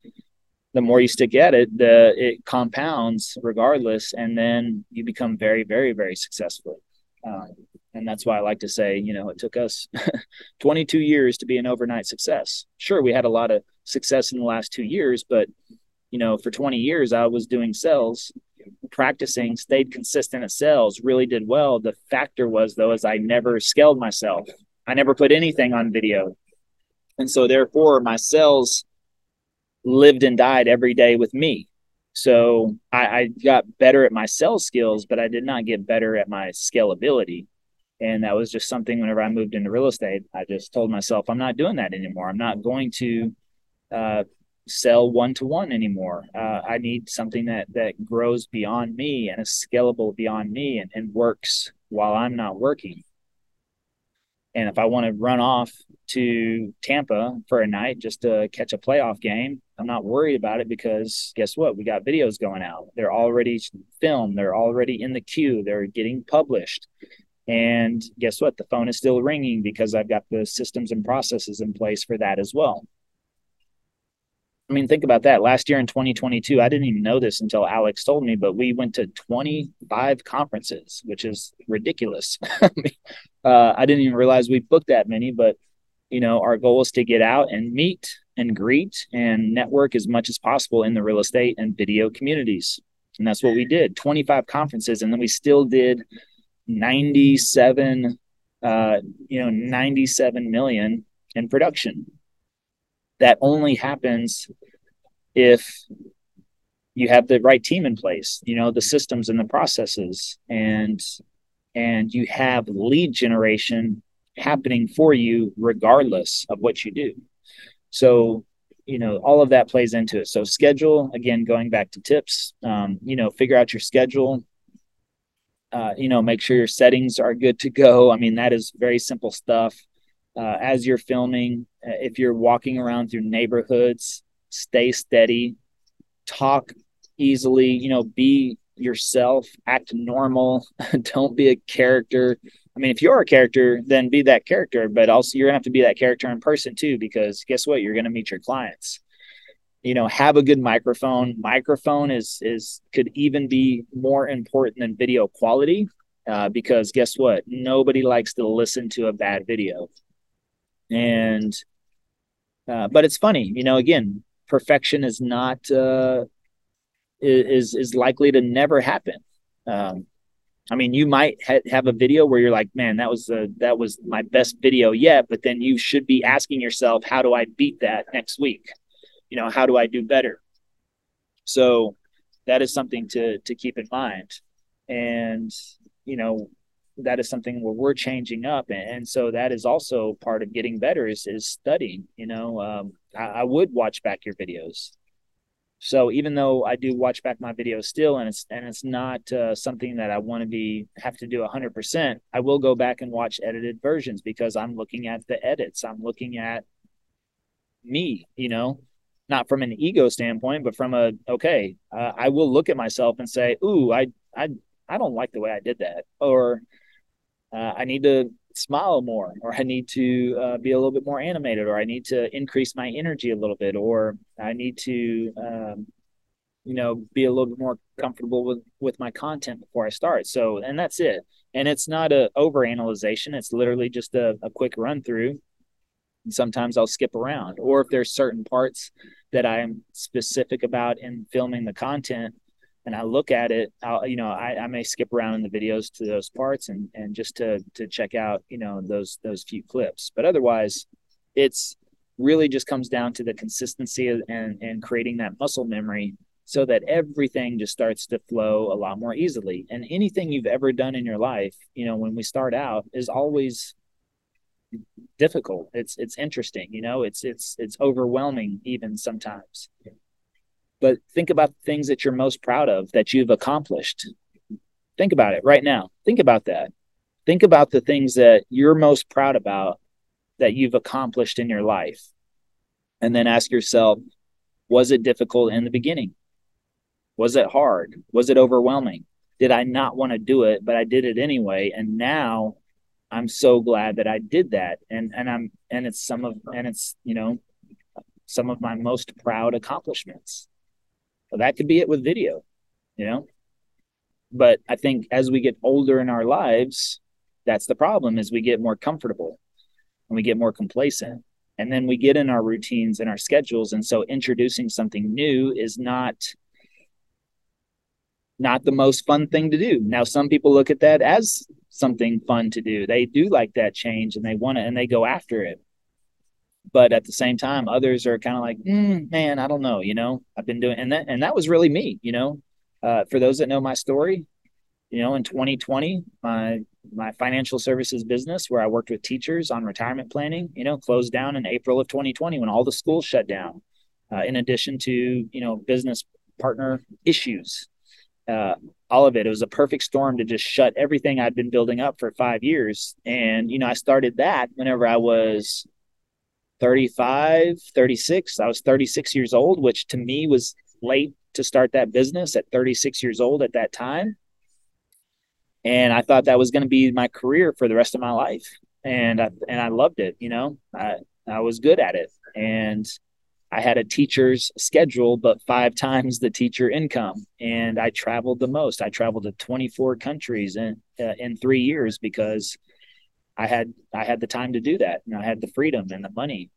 The more you stick at it the it compounds regardless and then you become very very very successful. Um, and that's why i like to say you know it took us 22 years to be an overnight success. Sure we had a lot of success in the last two years but you know for 20 years i was doing sales practicing stayed consistent at sales really did well. The factor was though is i never scaled myself I never put anything on video. And so therefore my sales lived and died every day with me. So I, I got better at my sales skills, but I did not get better at my scalability. And that was just something whenever I moved into real estate, I just told myself, I'm not doing that anymore. I'm not going to uh, sell one to one anymore. Uh, I need something that that grows beyond me and is scalable beyond me and, and works while I'm not working And if I want to run off to Tampa for a night just to catch a playoff game, I'm not worried about it because guess what? We got videos going out. They're already filmed, they're already in the queue, they're getting published. And guess what? The phone is still ringing because I've got the systems and processes in place for that as well. I mean, think about that. Last year in 2022, I didn't even know this until Alex told me, but we went to 25 conferences, which is ridiculous. uh, I didn't even realize we booked that many, but you know, our goal is to get out and meet and greet and network as much as possible in the real estate and video communities. And that's what we did 25 conferences. And then we still did 97, uh, you know, 97 million in production that only happens if you have the right team in place you know the systems and the processes and and you have lead generation happening for you regardless of what you do. So you know all of that plays into it. So schedule again going back to tips um, you know figure out your schedule. Uh, you know make sure your settings are good to go. I mean that is very simple stuff uh, as you're filming. Uh, if you're walking around through neighborhoods, stay steady, talk easily, you know, be yourself, act normal, don't be a character. I mean, if you're a character, then be that character, but also you're gonna have to be that character in person too, because guess what? You're gonna meet your clients. You know, have a good microphone. Microphone is is could even be more important than video quality, uh, because guess what? Nobody likes to listen to a bad video and uh, but it's funny you know again perfection is not uh, is is likely to never happen. Um, i mean you might ha- have a video where you're like man that was the that was my best video yet but then you should be asking yourself how do i beat that next week? You know how do i do better? So that is something to to keep in mind. And you know that is something where we're changing up and, so that is also part of getting better is, is studying you know um, I, I, would watch back your videos. So even though i do watch back my videos still and it's and it's not uh, something that i want to be have to do 100% i will go back and watch edited versions because i'm looking at the edits. I'm looking at me you know not from an ego standpoint but from a okay uh, i will look at myself and say ooh i i I don't like the way I did that, or uh, I need to smile more, or I need to uh, be a little bit more animated, or I need to increase my energy a little bit, or I need to, um, you know, be a little bit more comfortable with with my content before I start. So, and that's it. And it's not a over analyzation. It's literally just a, a quick run through. And sometimes I'll skip around, or if there's certain parts that I'm specific about in filming the content and I look at it, I'll, you know, I, I may skip around in the videos to those parts and, and just to, to check out, you know, those, those few clips, but otherwise it's really just comes down to the consistency and, and creating that muscle memory so that everything just starts to flow a lot more easily. And anything you've ever done in your life, you know, when we start out is always difficult. It's, it's interesting, you know, it's, it's, it's overwhelming even sometimes but think about the things that you're most proud of that you've accomplished. Think about it right now. Think about that. Think about the things that you're most proud about that you've accomplished in your life. And then ask yourself, was it difficult in the beginning? Was it hard? Was it overwhelming? Did I not want to do it, but I did it anyway? And now I'm so glad that I did that. And and I'm and it's some of and it's, you know, some of my most proud accomplishments that could be it with video, you know? But I think as we get older in our lives, that's the problem is we get more comfortable and we get more complacent. And then we get in our routines and our schedules. And so introducing something new is not not the most fun thing to do. Now some people look at that as something fun to do. They do like that change and they want it and they go after it but at the same time others are kind of like mm, man i don't know you know i've been doing and that and that was really me you know uh, for those that know my story you know in 2020 my my financial services business where i worked with teachers on retirement planning you know closed down in april of 2020 when all the schools shut down uh, in addition to you know business partner issues uh, all of it. It was a perfect storm to just shut everything I'd been building up for five years. And, you know, I started that whenever I was 35, 36. I was 36 years old, which to me was late to start that business at 36 years old at that time. And I thought that was going to be my career for the rest of my life. And I, and I loved it, you know, I, I was good at it. And I had a teacher's schedule, but five times the teacher income. And I traveled the most. I traveled to 24 countries in, uh, in three years because I had, I had the time to do that. And I had the freedom and the money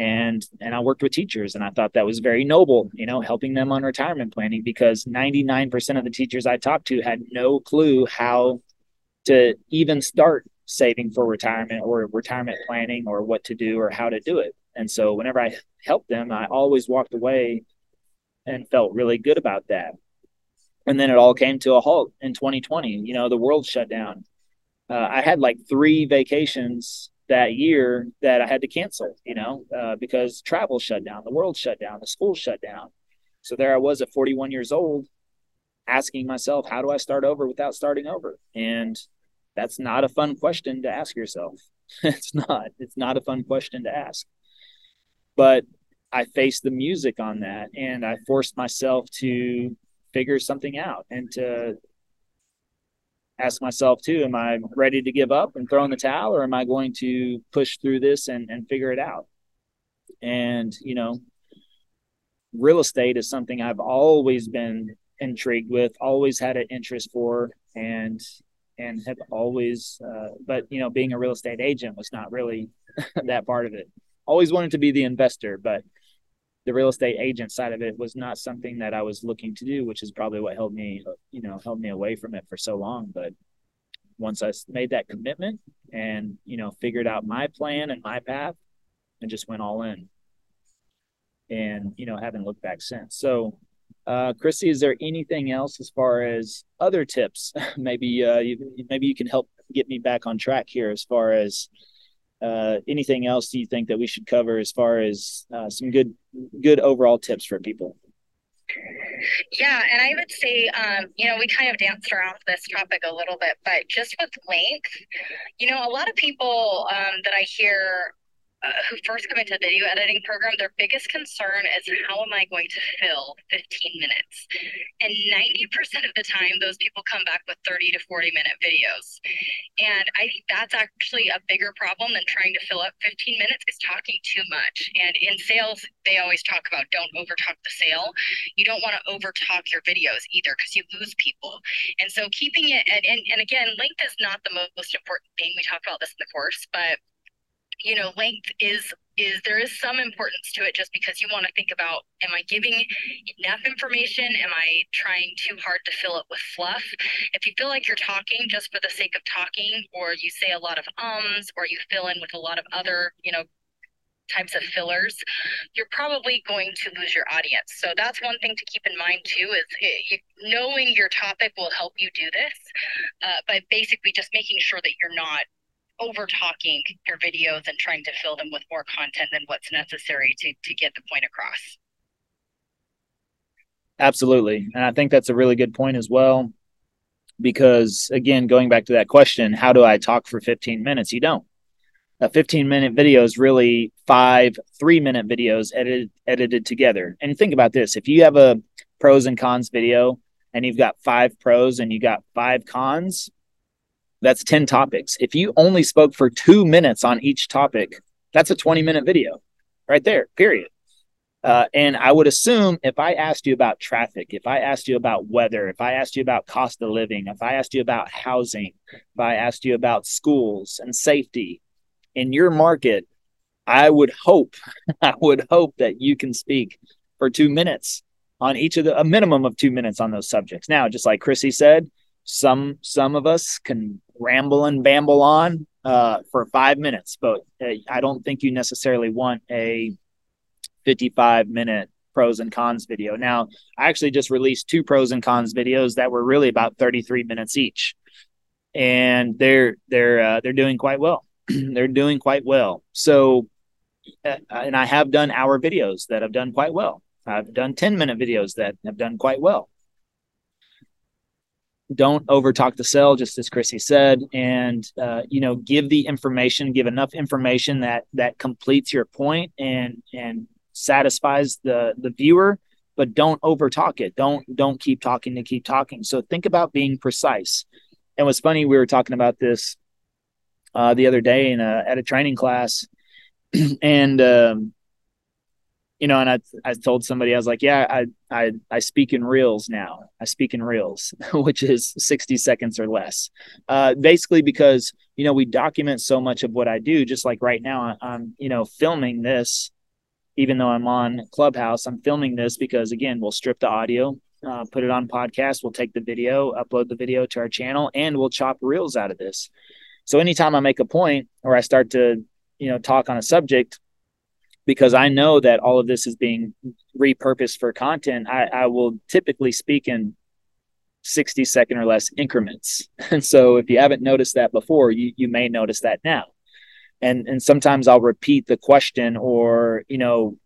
and and I worked with teachers and I thought that was very noble, you know, helping them on retirement planning because 99% of the teachers I talked to had no clue how to even start saving for retirement or retirement planning or what to do or how to do it. And so whenever I helped them, I always walked away and felt really good about that. And then it all came to a halt in 2020. You know, the world shut down. Uh, I had like three vacations that year that I had to cancel, you know, uh, because travel shut down, the world shut down, the school shut down. So there I was at 41 years old asking myself, how do I start over without starting over? And that's not a fun question to ask yourself. it's not. It's not a fun question to ask. But I faced the music on that and I forced myself to figure something out and to ask myself too am i ready to give up and throw in the towel or am i going to push through this and, and figure it out? And you know real estate is something i've always been intrigued with always had an interest for and and have always uh, but you know being a real estate agent was not really that part of it. Always wanted to be the investor but the real estate agent side of it was not something that I was looking to do, which is probably what held me, you know, held me away from it for so long. But once I made that commitment and, you know, figured out my plan and my path and just went all in and, you know, haven't looked back since. So, uh, Chrissy, is there anything else as far as other tips? maybe, uh, you, maybe you can help get me back on track here as far as, uh, anything else do you think that we should cover as far as uh, some good good overall tips for people? Yeah and i would say um, you know we kind of danced around this topic a little bit but just with length you know a lot of people um, that i hear uh, who first come into the video editing program, their biggest concern is how am I going to fill 15 minutes? And 90% of the time, those people come back with 30 to 40 minute videos. And I think that's actually a bigger problem than trying to fill up 15 minutes is talking too much. And in sales, they always talk about don't overtalk the sale. You don't want to overtalk your videos either because you lose people. And so keeping it, at, and, and again, length is not the most important thing. We talk about this in the course, but you know length is is there is some importance to it just because you want to think about am i giving enough information? Am i trying too hard to fill it with fluff? If you feel like you're talking just for the sake of talking or you say a lot of ums or you fill in with a lot of other you know types of fillers you're probably going to lose your audience. So that's one thing to keep in mind too is it, knowing your topic will help you do this uh, but basically just making sure that you're not over talking your videos and trying to fill them with more content than what's necessary to to get the point across. Absolutely. And I think that's a really good point as well. Because again, going back to that question, how do I talk for 15 minutes? You don't. A 15 minute video is really five three minute videos edited edited together. And think about this if you have a pros and cons video and you've got five pros and you got five cons, that's 10 topics. If you only spoke for two minutes on each topic, that's a 20 minute video right there, period. Uh, and I would assume if I asked you about traffic, if I asked you about weather, if I asked you about cost of living, if I asked you about housing, if I asked you about schools and safety in your market, I would hope, I would hope that you can speak for two minutes on each of the, a minimum of two minutes on those subjects. Now, just like Chrissy said, some some of us can ramble and bamble on uh, for five minutes, but uh, I don't think you necessarily want a 55 minute pros and cons video. Now, I actually just released two pros and cons videos that were really about 33 minutes each, and they're they're uh, they're doing quite well. they're doing quite well. So, uh, and I have done hour videos that have done quite well. I've done 10 minute videos that have done quite well. Don't over talk the sell, just as Chrissy said, and uh, you know, give the information, give enough information that that completes your point and and satisfies the the viewer, but don't over talk it. Don't don't keep talking to keep talking. So think about being precise. And what's funny, we were talking about this uh, the other day in a, at a training class, and um, you know, and I I told somebody I was like, yeah, I I I speak in reels now. I speak in reels, which is sixty seconds or less. Uh, basically, because you know we document so much of what I do. Just like right now, I'm you know filming this, even though I'm on Clubhouse. I'm filming this because again, we'll strip the audio, uh, put it on podcast. We'll take the video, upload the video to our channel, and we'll chop reels out of this. So anytime I make a point or I start to you know talk on a subject because I know that all of this is being repurposed for content, I, I will typically speak in 60 second or less increments. And so if you haven't noticed that before, you, you may notice that now. And and sometimes I'll repeat the question or, you know,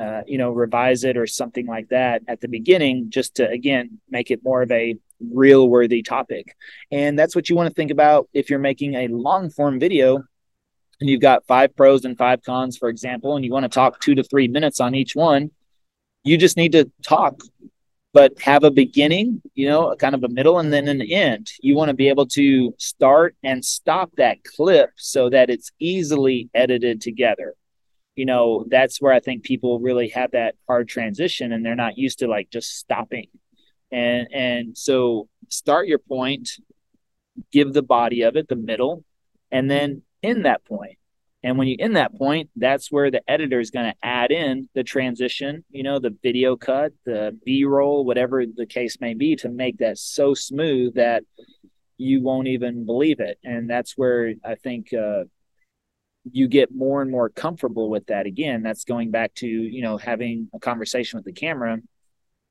uh, you know, revise it or something like that at the beginning, just to again make it more of a reel worthy topic. And that's what you want to think about if you're making a long form video and you've got five pros and five cons, for example, and you want to talk two to three minutes on each one, you just need to talk, but have a beginning, you know, kind of a middle and then an end. You want to be able to start and stop that clip so that it's easily edited together. You know, that's where I think people really have that hard transition and they're not used to like just stopping. And and so start your point, give the body of it, the middle, and then in that point. And when you in that point, that's where the editor is going to add in the transition, you know, the video cut, the B roll, whatever the case may be, to make that so smooth that you won't even believe it. And that's where I think uh, you get more and more comfortable with that. Again, that's going back to, you know, having a conversation with the camera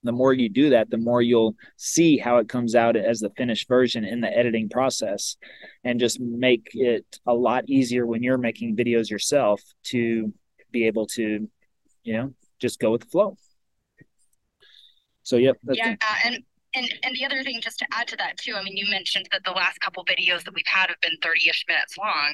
the more you do that, the more you'll see how it comes out as the finished version in the editing process and just make it a lot easier when you're making videos yourself to be able to, you know, just go with the flow. So, yep. yeah. And and and the other thing, just to add to that too, I mean, you mentioned that the last couple videos that we've had have been 30-ish minutes long.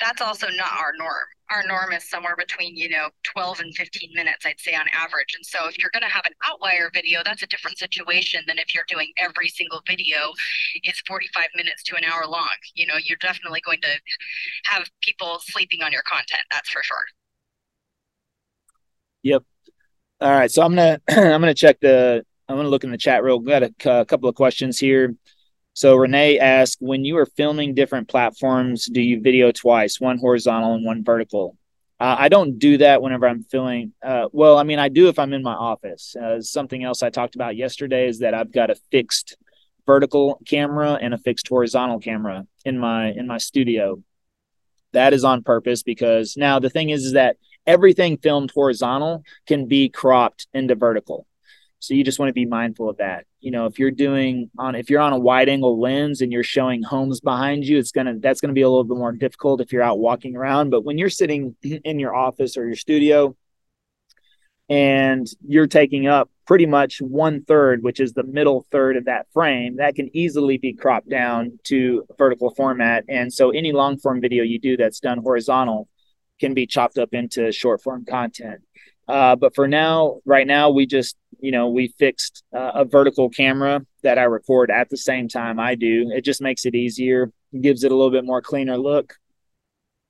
That's also not our norm. Our norm is somewhere between, you know, 12 and 15 minutes, I'd say on average. And so if you're going to have an outlier video, that's a different situation than if you're doing every single video is 45 minutes to an hour long. You know, you're definitely going to have people sleeping on your content. That's for sure. Yep. All right. So I'm gonna I'm gonna check the I'm going to look in the chat real. We got a, a couple of questions here. So Renee asked, when you are filming different platforms, do you video twice, one horizontal and one vertical? Uh, I don't do that whenever I'm filming. Uh, well, I mean, I do if I'm in my office. Uh, something else I talked about yesterday is that I've got a fixed vertical camera and a fixed horizontal camera in my in my studio. That is on purpose because now the thing is, is that everything filmed horizontal can be cropped into vertical. So you just want to be mindful of that. You know, if you're doing on if you're on a wide angle lens and you're showing homes behind you, it's gonna that's gonna be a little bit more difficult if you're out walking around. But when you're sitting in your office or your studio and you're taking up pretty much one third, which is the middle third of that frame, that can easily be cropped down to vertical format. And so any long form video you do that's done horizontal can be chopped up into short form content. Uh, but for now, right now, we just, you know, we fixed uh, a vertical camera that I record at the same time I do. It just makes it easier, gives it a little bit more cleaner look,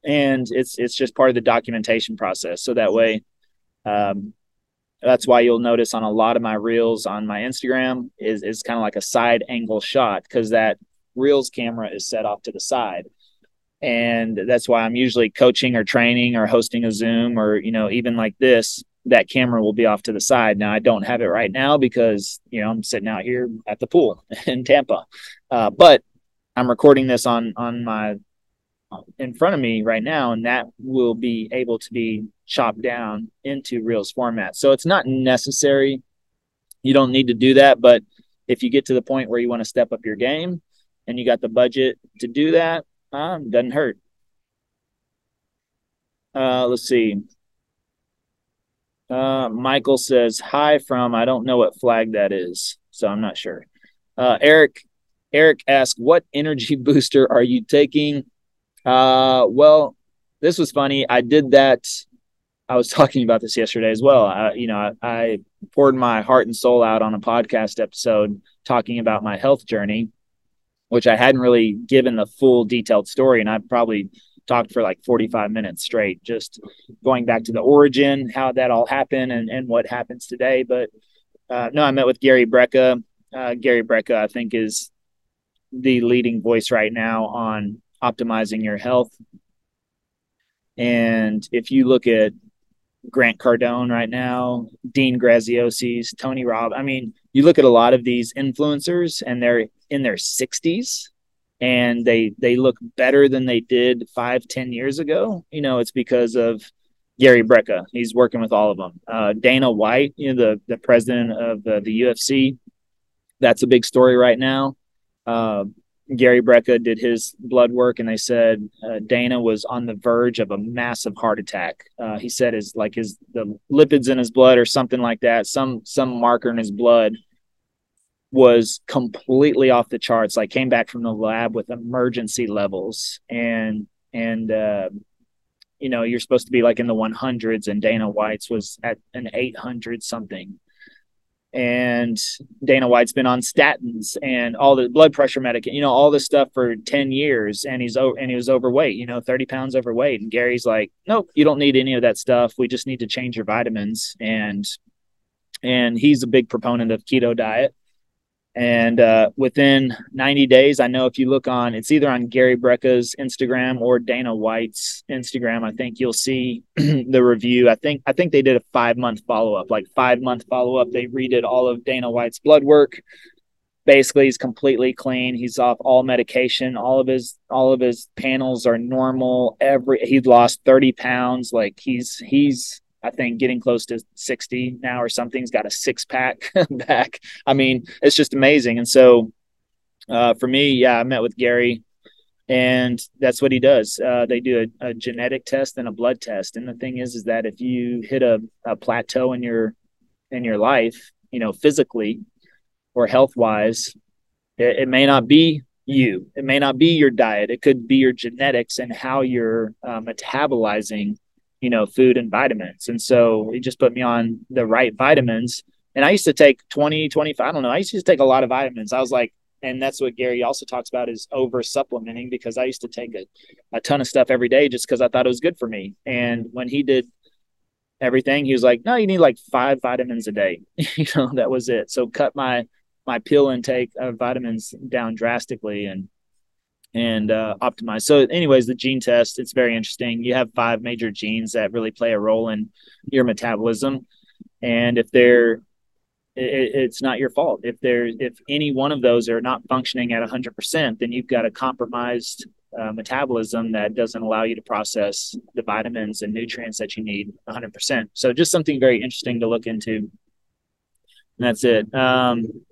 and it's it's just part of the documentation process. So that way, um, that's why you'll notice on a lot of my reels on my Instagram is is kind of like a side angle shot because that reels camera is set off to the side and that's why i'm usually coaching or training or hosting a zoom or you know even like this that camera will be off to the side now i don't have it right now because you know i'm sitting out here at the pool in tampa uh, but i'm recording this on on my in front of me right now and that will be able to be chopped down into reels format so it's not necessary you don't need to do that but if you get to the point where you want to step up your game and you got the budget to do that um, doesn't hurt. Uh, let's see. Uh, Michael says hi from I don't know what flag that is, so I'm not sure. Uh, Eric Eric asked, "What energy booster are you taking?" Uh, well, this was funny. I did that. I was talking about this yesterday as well. I, you know, I, I poured my heart and soul out on a podcast episode talking about my health journey, which I hadn't really given the full detailed story, and I probably talked for like 45 minutes straight, just going back to the origin, how that all happened, and, and what happens today. But uh, no, I met with Gary Brecka. Uh, Gary Brecka, I think, is the leading voice right now on optimizing your health. And if you look at Grant Cardone right now, Dean Graziosi's, Tony Robb, I mean, you look at a lot of these influencers and they're in their 60s and they they look better than they did five ten years ago you know it's because of gary brecka. He's working with all of them. Uh, dana white you know the the president of the, the ufc that's a big story right now. Uh, gary brecka did his blood work and they said uh, dana was on the verge of a massive heart attack. Uh, he said his like his the lipids in his blood or something like that some some marker in his blood was completely off the charts. I came back from the lab with emergency levels, and and uh, you know you're supposed to be like in the 100s, and Dana White's was at an 800 something. And Dana White's been on statins and all the blood pressure medication, you know, all this stuff for 10 years. And he's over and he was overweight, you know, 30 pounds overweight. And Gary's like, nope, you don't need any of that stuff. We just need to change your vitamins. And and he's a big proponent of keto diet and uh, within 90 days, I know if you look on, it's either on Gary Brecka's Instagram or Dana White's Instagram. I think you'll see the review. I think I think they did a five month follow up, like five month follow up. They redid all of Dana White's blood work. Basically, he's completely clean. He's off all medication. All of his all of his panels are normal. Every he lost 30 pounds. Like he's he's I think getting close to 60 now or something. He's got a six pack back. I mean, it's just amazing. And so uh, for me, yeah, I met with Gary and that's what he does. Uh, they do a, a, genetic test and a blood test. And the thing is, is that if you hit a, a plateau in your, in your life, you know, physically or health wise, it, it may not be you. It may not be your diet. It could be your genetics and how you're uh, metabolizing you know, food and vitamins. And so he just put me on the right vitamins. And I used to take 20, 25, I don't know. I used to take a lot of vitamins. I was like, and that's what Gary also talks about is over supplementing because I used to take a, a ton of stuff every day just because I thought it was good for me. And when he did everything, he was like, no, you need like five vitamins a day. you know, that was it. So cut my, my pill intake of vitamins down drastically. And and uh, optimize. So, anyways, the gene test it's very interesting. You have five major genes that really play a role in your metabolism, and if they're it, it's not your fault. If there if any one of those are not functioning at 100% then you've got a compromised uh, metabolism that doesn't allow you to process the vitamins and nutrients that you need 100% so just something very interesting to look into. And that's it. Um,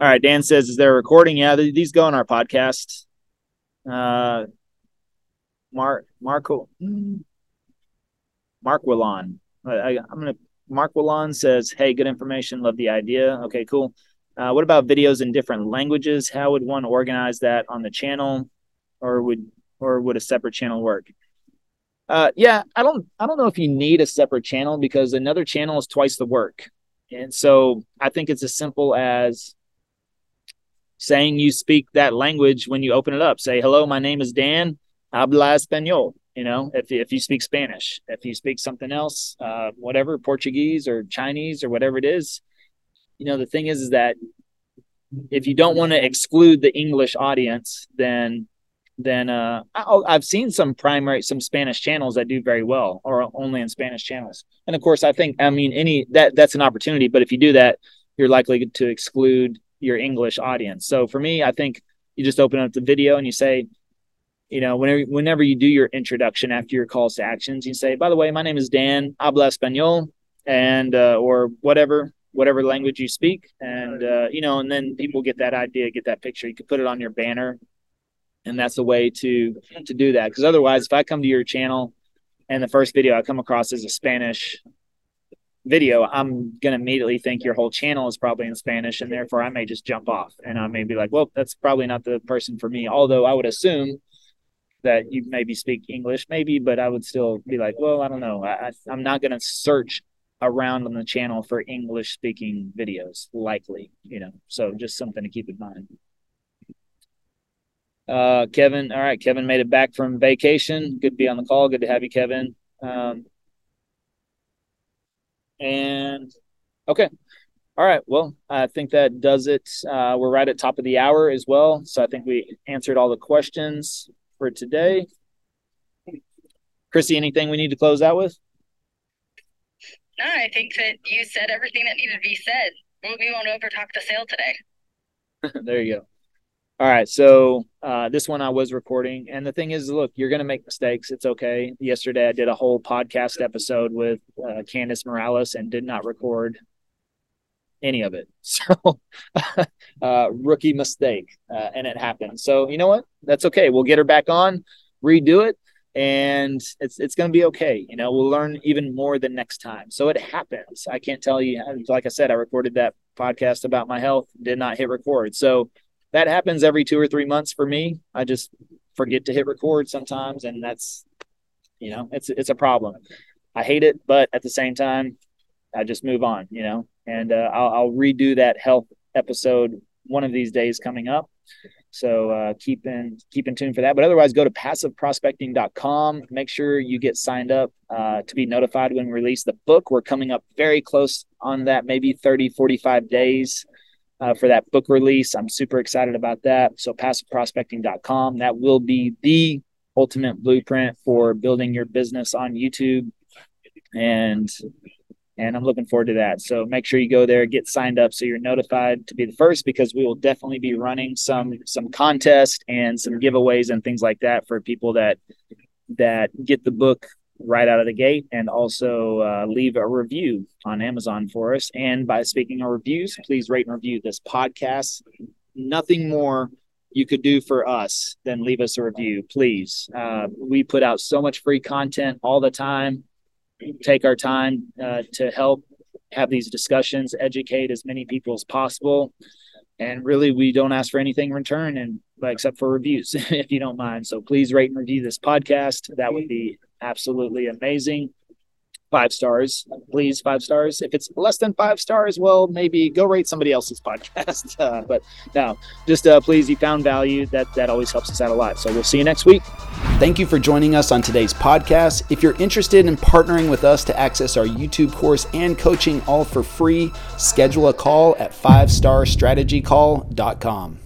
all right, Dan says, "Is there a recording?" Yeah, these go on our podcast. Uh, Mark Marco Mark Willon. I, am gonna. Mark Willon says, "Hey, good information. Love the idea. Okay, cool. Uh, what about videos in different languages? How would one organize that on the channel, or would or would a separate channel work?" Uh, yeah, I don't. I don't know if you need a separate channel because another channel is twice the work, and so I think it's as simple as saying you speak that language when you open it up. Say, hello, my name is Dan, habla español. You know, if, if you speak Spanish, if you speak something else, uh, whatever, Portuguese or Chinese or whatever it is, you know, the thing is, is that if you don't want to exclude the English audience, then then uh, i have seen some primary some Spanish channels that do very well, or only in Spanish channels. And of course, I think I mean any that that's an opportunity. But if you do that, you're likely to exclude your English audience. So for me, I think you just open up the video and you say, you know, whenever whenever you do your introduction after your calls to actions, you say, by the way, my name is Dan, habla español, and uh, or whatever whatever language you speak, and uh, you know, and then people get that idea, get that picture. You can put it on your banner, and that's a way to to do that. Because otherwise, if I come to your channel and the first video I come across is a Spanish video, I'm going to immediately think your whole channel is probably in Spanish, and therefore I may just jump off and I may be like, well, that's probably not the person for me. Although I would assume that you maybe speak English, maybe, but I would still be like, well, I don't know. I, I'm not going to search around on the channel for English speaking videos, likely, you know. So just something to keep in mind. Uh, Kevin, all right, Kevin made it back from vacation. Good to be on the call. Good to have you, Kevin. Um, and okay. All right. Well, I think that does it. Uh, we're right at top of the hour as well. So I think we answered all the questions for today. Chrissy, anything we need to close out with? No, I think that you said everything that needed to be said. We won't over talk the sale today. there you go. All right, so uh, this one I was recording, and the thing is, look, you're going to make mistakes. It's okay. Yesterday, I did a whole podcast episode with uh, Candice Morales and did not record any of it. So, uh, rookie mistake, uh, and it happened. So, you know what? That's okay. We'll get her back on, redo it, and it's it's going to be okay. You know, we'll learn even more the next time. So it happens. I can't tell you. Like I said, I recorded that podcast about my health, did not hit record. So that happens every two or three months for me. I just forget to hit record sometimes, and that's you know it's it's a problem. I hate it, but at the same time, I just move on. You know, and uh, I'll, I'll redo that health episode one of these days coming up. So uh, keep in keep in tune for that. But otherwise, go to passiveprospecting.com. Make sure you get signed up uh, to be notified when we release the book. We're coming up very close on that, maybe 30, 45 days uh, for that book release. I'm super excited about that. So passiveprospecting.com. That will be the ultimate blueprint for building your business on YouTube. And and I'm looking forward to that. So make sure you go there, get signed up so you're notified to be the first because we will definitely be running some some contests and some giveaways and things like that for people that that get the book right out of the gate and also uh, leave a review on Amazon for us. And by speaking of reviews, please rate and review this podcast. Nothing more you could do for us than leave us a review, please. Uh, we put out so much free content all the time. Take our time uh, to help have these discussions, educate as many people as possible. And really, we don't ask for anything in return, and except for reviews, if you don't mind. So please rate and review this podcast. That would be absolutely amazing. Five stars, please. Five stars. If it's less than five stars, well, maybe go rate somebody else's podcast. Uh, but no, just uh, please, you found value. That that always helps us out a lot. So we'll see you next week. Thank you for joining us on today's podcast. If you're interested in partnering with us to access our YouTube course and coaching all for free, schedule a call at 5starstrategycall.com.